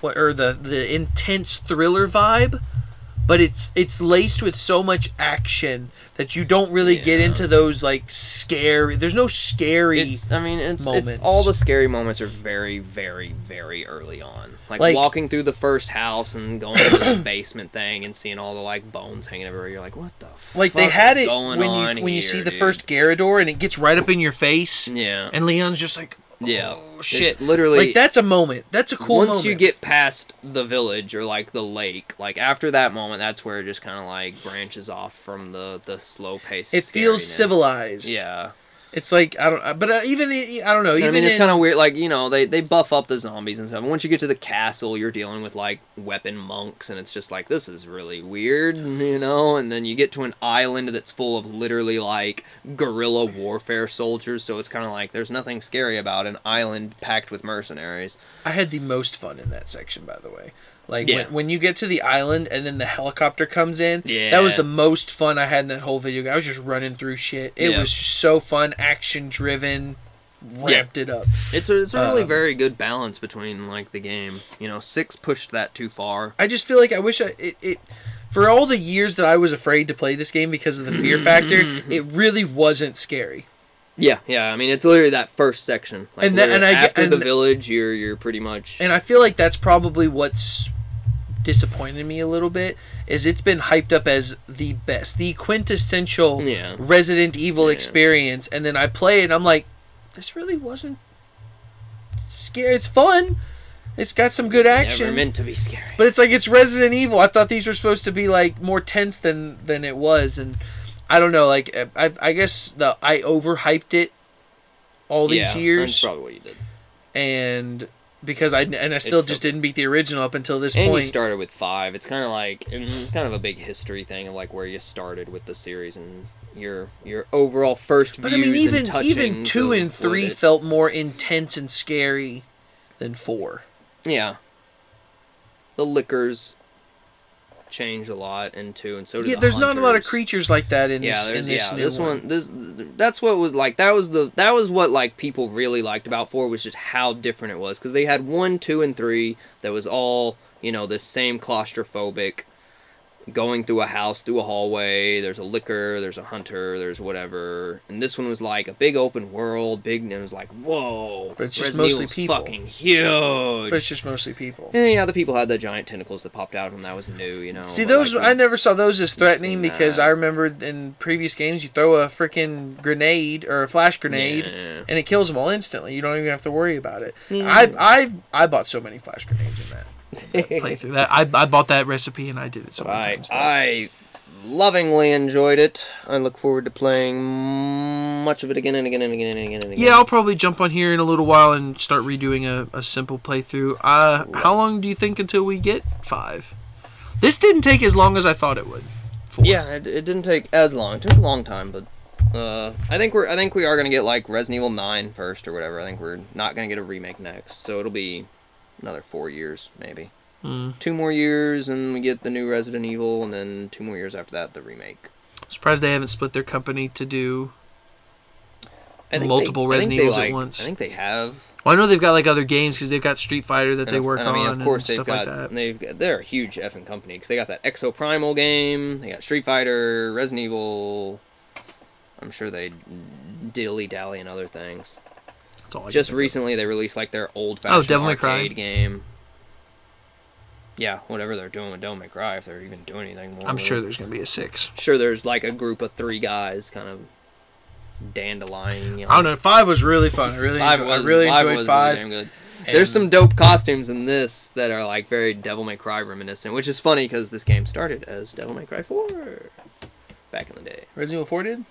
what or the the intense thriller vibe, but it's it's laced with so much action that you don't really get into those like scary. There's no scary. It's, I mean, it's, it's all the scary moments are very, very, very early on. Like, Like- walking through the first house and going to the basement thing and seeing all the like bones hanging everywhere. You're like, what the? like they had it when you when you here, see the dude? first Garrador and it gets right up in your face, Yeah. and Leon's just like, Yeah. oh It's shit, literally- like that's a moment. That's a cool Once moment. you get past the village or like the lake, like after that moment, that's where it just kind of like branches off from the the slow pace. It feels civilized. Yeah. It's like I don't, but uh, even the, I don't know. Even I mean, it's kind of weird. Like you know, they they buff up the zombies and stuff. And Once you get to the castle, you're dealing with like weapon monks, and it's just like this is really weird, you know. And then you get to an island that's full of literally like guerrilla warfare soldiers. So it's kind of like there's nothing scary about an island packed with mercenaries. I had the most fun in that section, by the way. Like Yeah. when, when you get to the island and then the helicopter comes in, yeah. that was the most fun I had in that whole video. I was just running through shit. It Yeah. was just so fun, action driven, ramped it up. It's a, it's a really Um, very good balance between like the game. You know, six pushed that too far. I just feel like I wish I it, it for all the years that I was afraid to play this game because of the fear factor, it really wasn't scary. Yeah, yeah. I mean, it's literally that first section. Like, And that- and I after the village, you're you're pretty much. And I feel like that's probably what's disappointed me a little bit is it's been hyped up as the best, the quintessential Yeah. Resident Evil Yeah. experience, and then I play it and I'm like, this really wasn't scary. It's fun. It's got some good Never action. meant to be scary. But it's like it's Resident Evil. I thought these were supposed to be like more tense than than it was, and I don't know. Like uh, I, I guess the I overhyped it all these yeah, That's years, probably what you did. and because I and I still It's just didn't beat the original up until this And point. you started with five. It's kind of like it's kind of a big history thing of like where you started with the series and your your overall first but I mean, even even two and three it. felt more intense and scary than four. Yeah. The lickers change a lot in two, and so Yeah, the there's not a lot of creatures like that in yeah, this in this yeah, new this one. one. This that's what was like. That was the that was what like people really liked about four was just how different it was because they had one, two, and three that was all you know this same claustrophobic going through a house, through a hallway. There's a licker, there's a hunter, there's whatever. And this one was like a big open world, big. And it was like, whoa, But it's just Resident mostly Evil's people. fucking huge. But it's just mostly people. And yeah, the people had the giant tentacles that popped out of them. That was new, you know. See but, those? like, I never saw those as threatening because that. I remember in previous games you throw a freaking grenade or a flash grenade Yeah. and it kills them all instantly. You don't even have to worry about it. Yeah. I I I bought so many flash grenades in that playthrough. That I, I bought that recipe and I did it so I times. I lovingly enjoyed it. I look forward to playing much of it again and again and again and again and again. yeah, I'll probably jump on here in a little while and start redoing a, a simple playthrough. Uh, how long do you think until we get five? This didn't take as long as I thought it would. Four. Yeah, it, it didn't take as long. It took a long time, but uh, I think we're I think we are gonna get like Resident Evil 9 first or whatever. I think we're not gonna get a remake next, so it'll be another four years maybe. Mm. Two more years, and we get the new Resident Evil, and then two more years after that, the remake. Surprised they haven't split their company to do. Multiple they, Resident Evils at once. I think they have. Well, I know they've got like other games because they've got Street Fighter that And they work I mean, on of course, and they've stuff got like that. they've got, they're a huge effing company because they got that Exoprimal game, they got Street Fighter, Resident Evil. I'm sure they dilly dally in other things. That's all I can Just recently, they released like their old fashioned Oh, Devil May Cry. arcade game. Yeah, whatever they're doing with Devil May Cry, if they're even doing anything more. I'm sure it. there's gonna be a six. Sure, there's like a group of three guys kind of dandelion. You know. I don't know. Five was really fun. I really, Five enjoyed, was, I really five enjoyed five. Really. There's some dope costumes in this that are like very Devil May Cry reminiscent, which is funny because this game started as Devil May Cry 4 back in the day. Resident Evil Four did.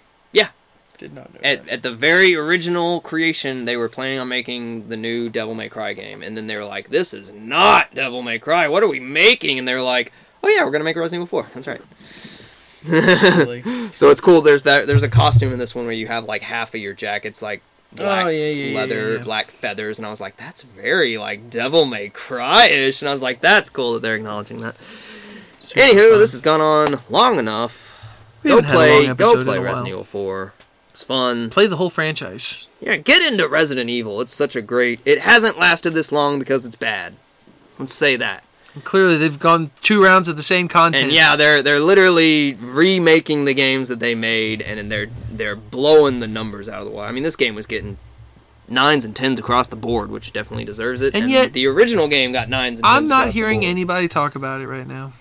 Yeah. Did not know. At, that. at the very original creation, they were planning on making the new Devil May Cry game, and then they were like, "This is not Devil May Cry. What are we making?" And they were like, "Oh yeah, we're gonna make a Resident Evil 4. That's right." So it's cool. There's that. There's a costume in this one where you have like half of your jacket's like oh, black Oh, yeah, yeah, yeah, leather, yeah, yeah. black feathers, and I was like, that's very like Devil May Cry ish, and I was like, that's cool that they're acknowledging that. Super Anywho, fun. this has gone on long enough. We go haven't had a play, go play in Resident while. Evil 4. It's fun. Play the whole franchise. Yeah, get into Resident Evil. It's such a great. It hasn't lasted this long because it's bad. Let's say that. And clearly, they've gone two rounds of the same content. And yeah, they're they're literally remaking the games that they made, and they're they're blowing the numbers out of the water. I mean, this game was getting nines and tens across the board, which definitely deserves it. And yet- the original game got nines. and I'm not hearing anybody talk about it right now.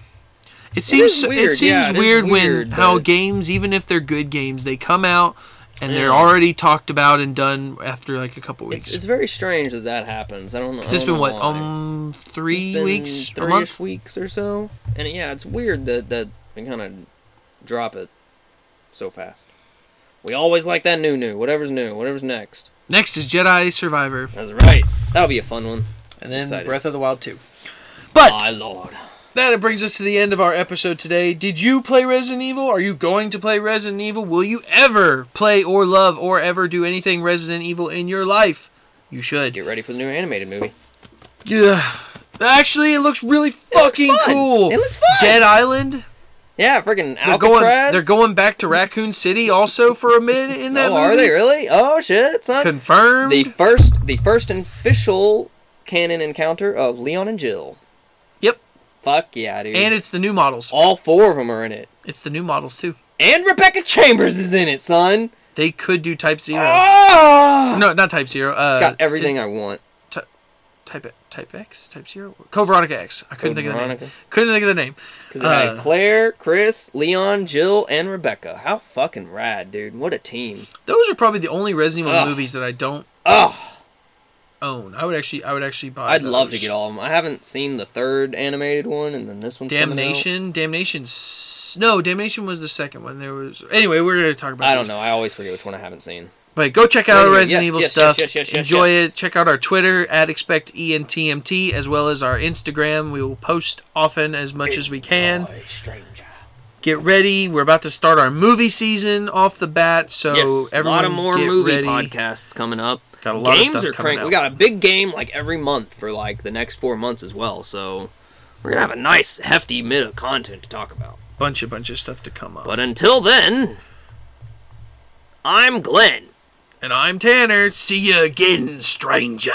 It seems it, weird, seems yeah, it is weird when weird, how games, even if they're good games, they come out and they're already talked about and done after like a couple weeks. It's, it's very strange that that happens. I don't know. It's been what why. um three It's been weeks, a three-ish month. weeks or so, and yeah, it's weird that that they kind of drop it so fast. We always like that new new, whatever's new, whatever's next. Next is Jedi Survivor, That's right. That'll be a fun one. and then. Breath of the Wild two. But My lord. That it brings us to the end of our episode today. Did you play Resident Evil? Are you going to play Resident Evil? Will you ever play or love or ever do anything Resident Evil in your life? You should. Get ready for the new animated movie. Yeah. Actually, it looks really It looks fucking cool. It looks fun. Death Island. Yeah, freaking They're Alcatraz. going. They're going back to Raccoon City also for a minute in that Oh, movie. are they really? Oh shit, son. confirmed? the first, the first official canon encounter of Leon and Jill. Fuck yeah, dude. and it's the new models. all four of them are in it. It's the new models too. And Rebecca Chambers is in it, son. They could do Type Zero. Oh! No, not Type Zero. Uh, It's got everything I want. Type it. Type X, Type Zero, Code Veronica X. I couldn't Code think of the name. Couldn't think of the name. Because I had Uh, Claire, Chris, Leon, Jill, and Rebecca. How fucking rad, dude. What a team. Those are probably the only Resident Evil movies that I don't Oh, own. I would actually, I would actually buy. I'd love to get all of them. I haven't seen the third animated one, and then this one's coming out. Damnation. Damnation. No, Damnation was the second one. There was anyway. We're gonna talk about. I don't these. know. I always forget which one I haven't seen. But go check out our Resident yes, Evil yes, stuff. yes, yes, yes, yes, Enjoy yes. it. Check out our Twitter at expect E ENTMT as well as our Instagram. We will post often as much as we can. Stranger. Get ready. We're about to start our movie season off the bat, so yes, a lot of more movie ready. podcasts coming up. Got a lot Games of stuff are crank. out. We got a big game like every month for like the next four months as well. So we're gonna have a nice hefty bit of content to talk about. bunch of bunch of stuff to come up. But until then, I'm Glenn. and I'm Tanner. See you again, stranger.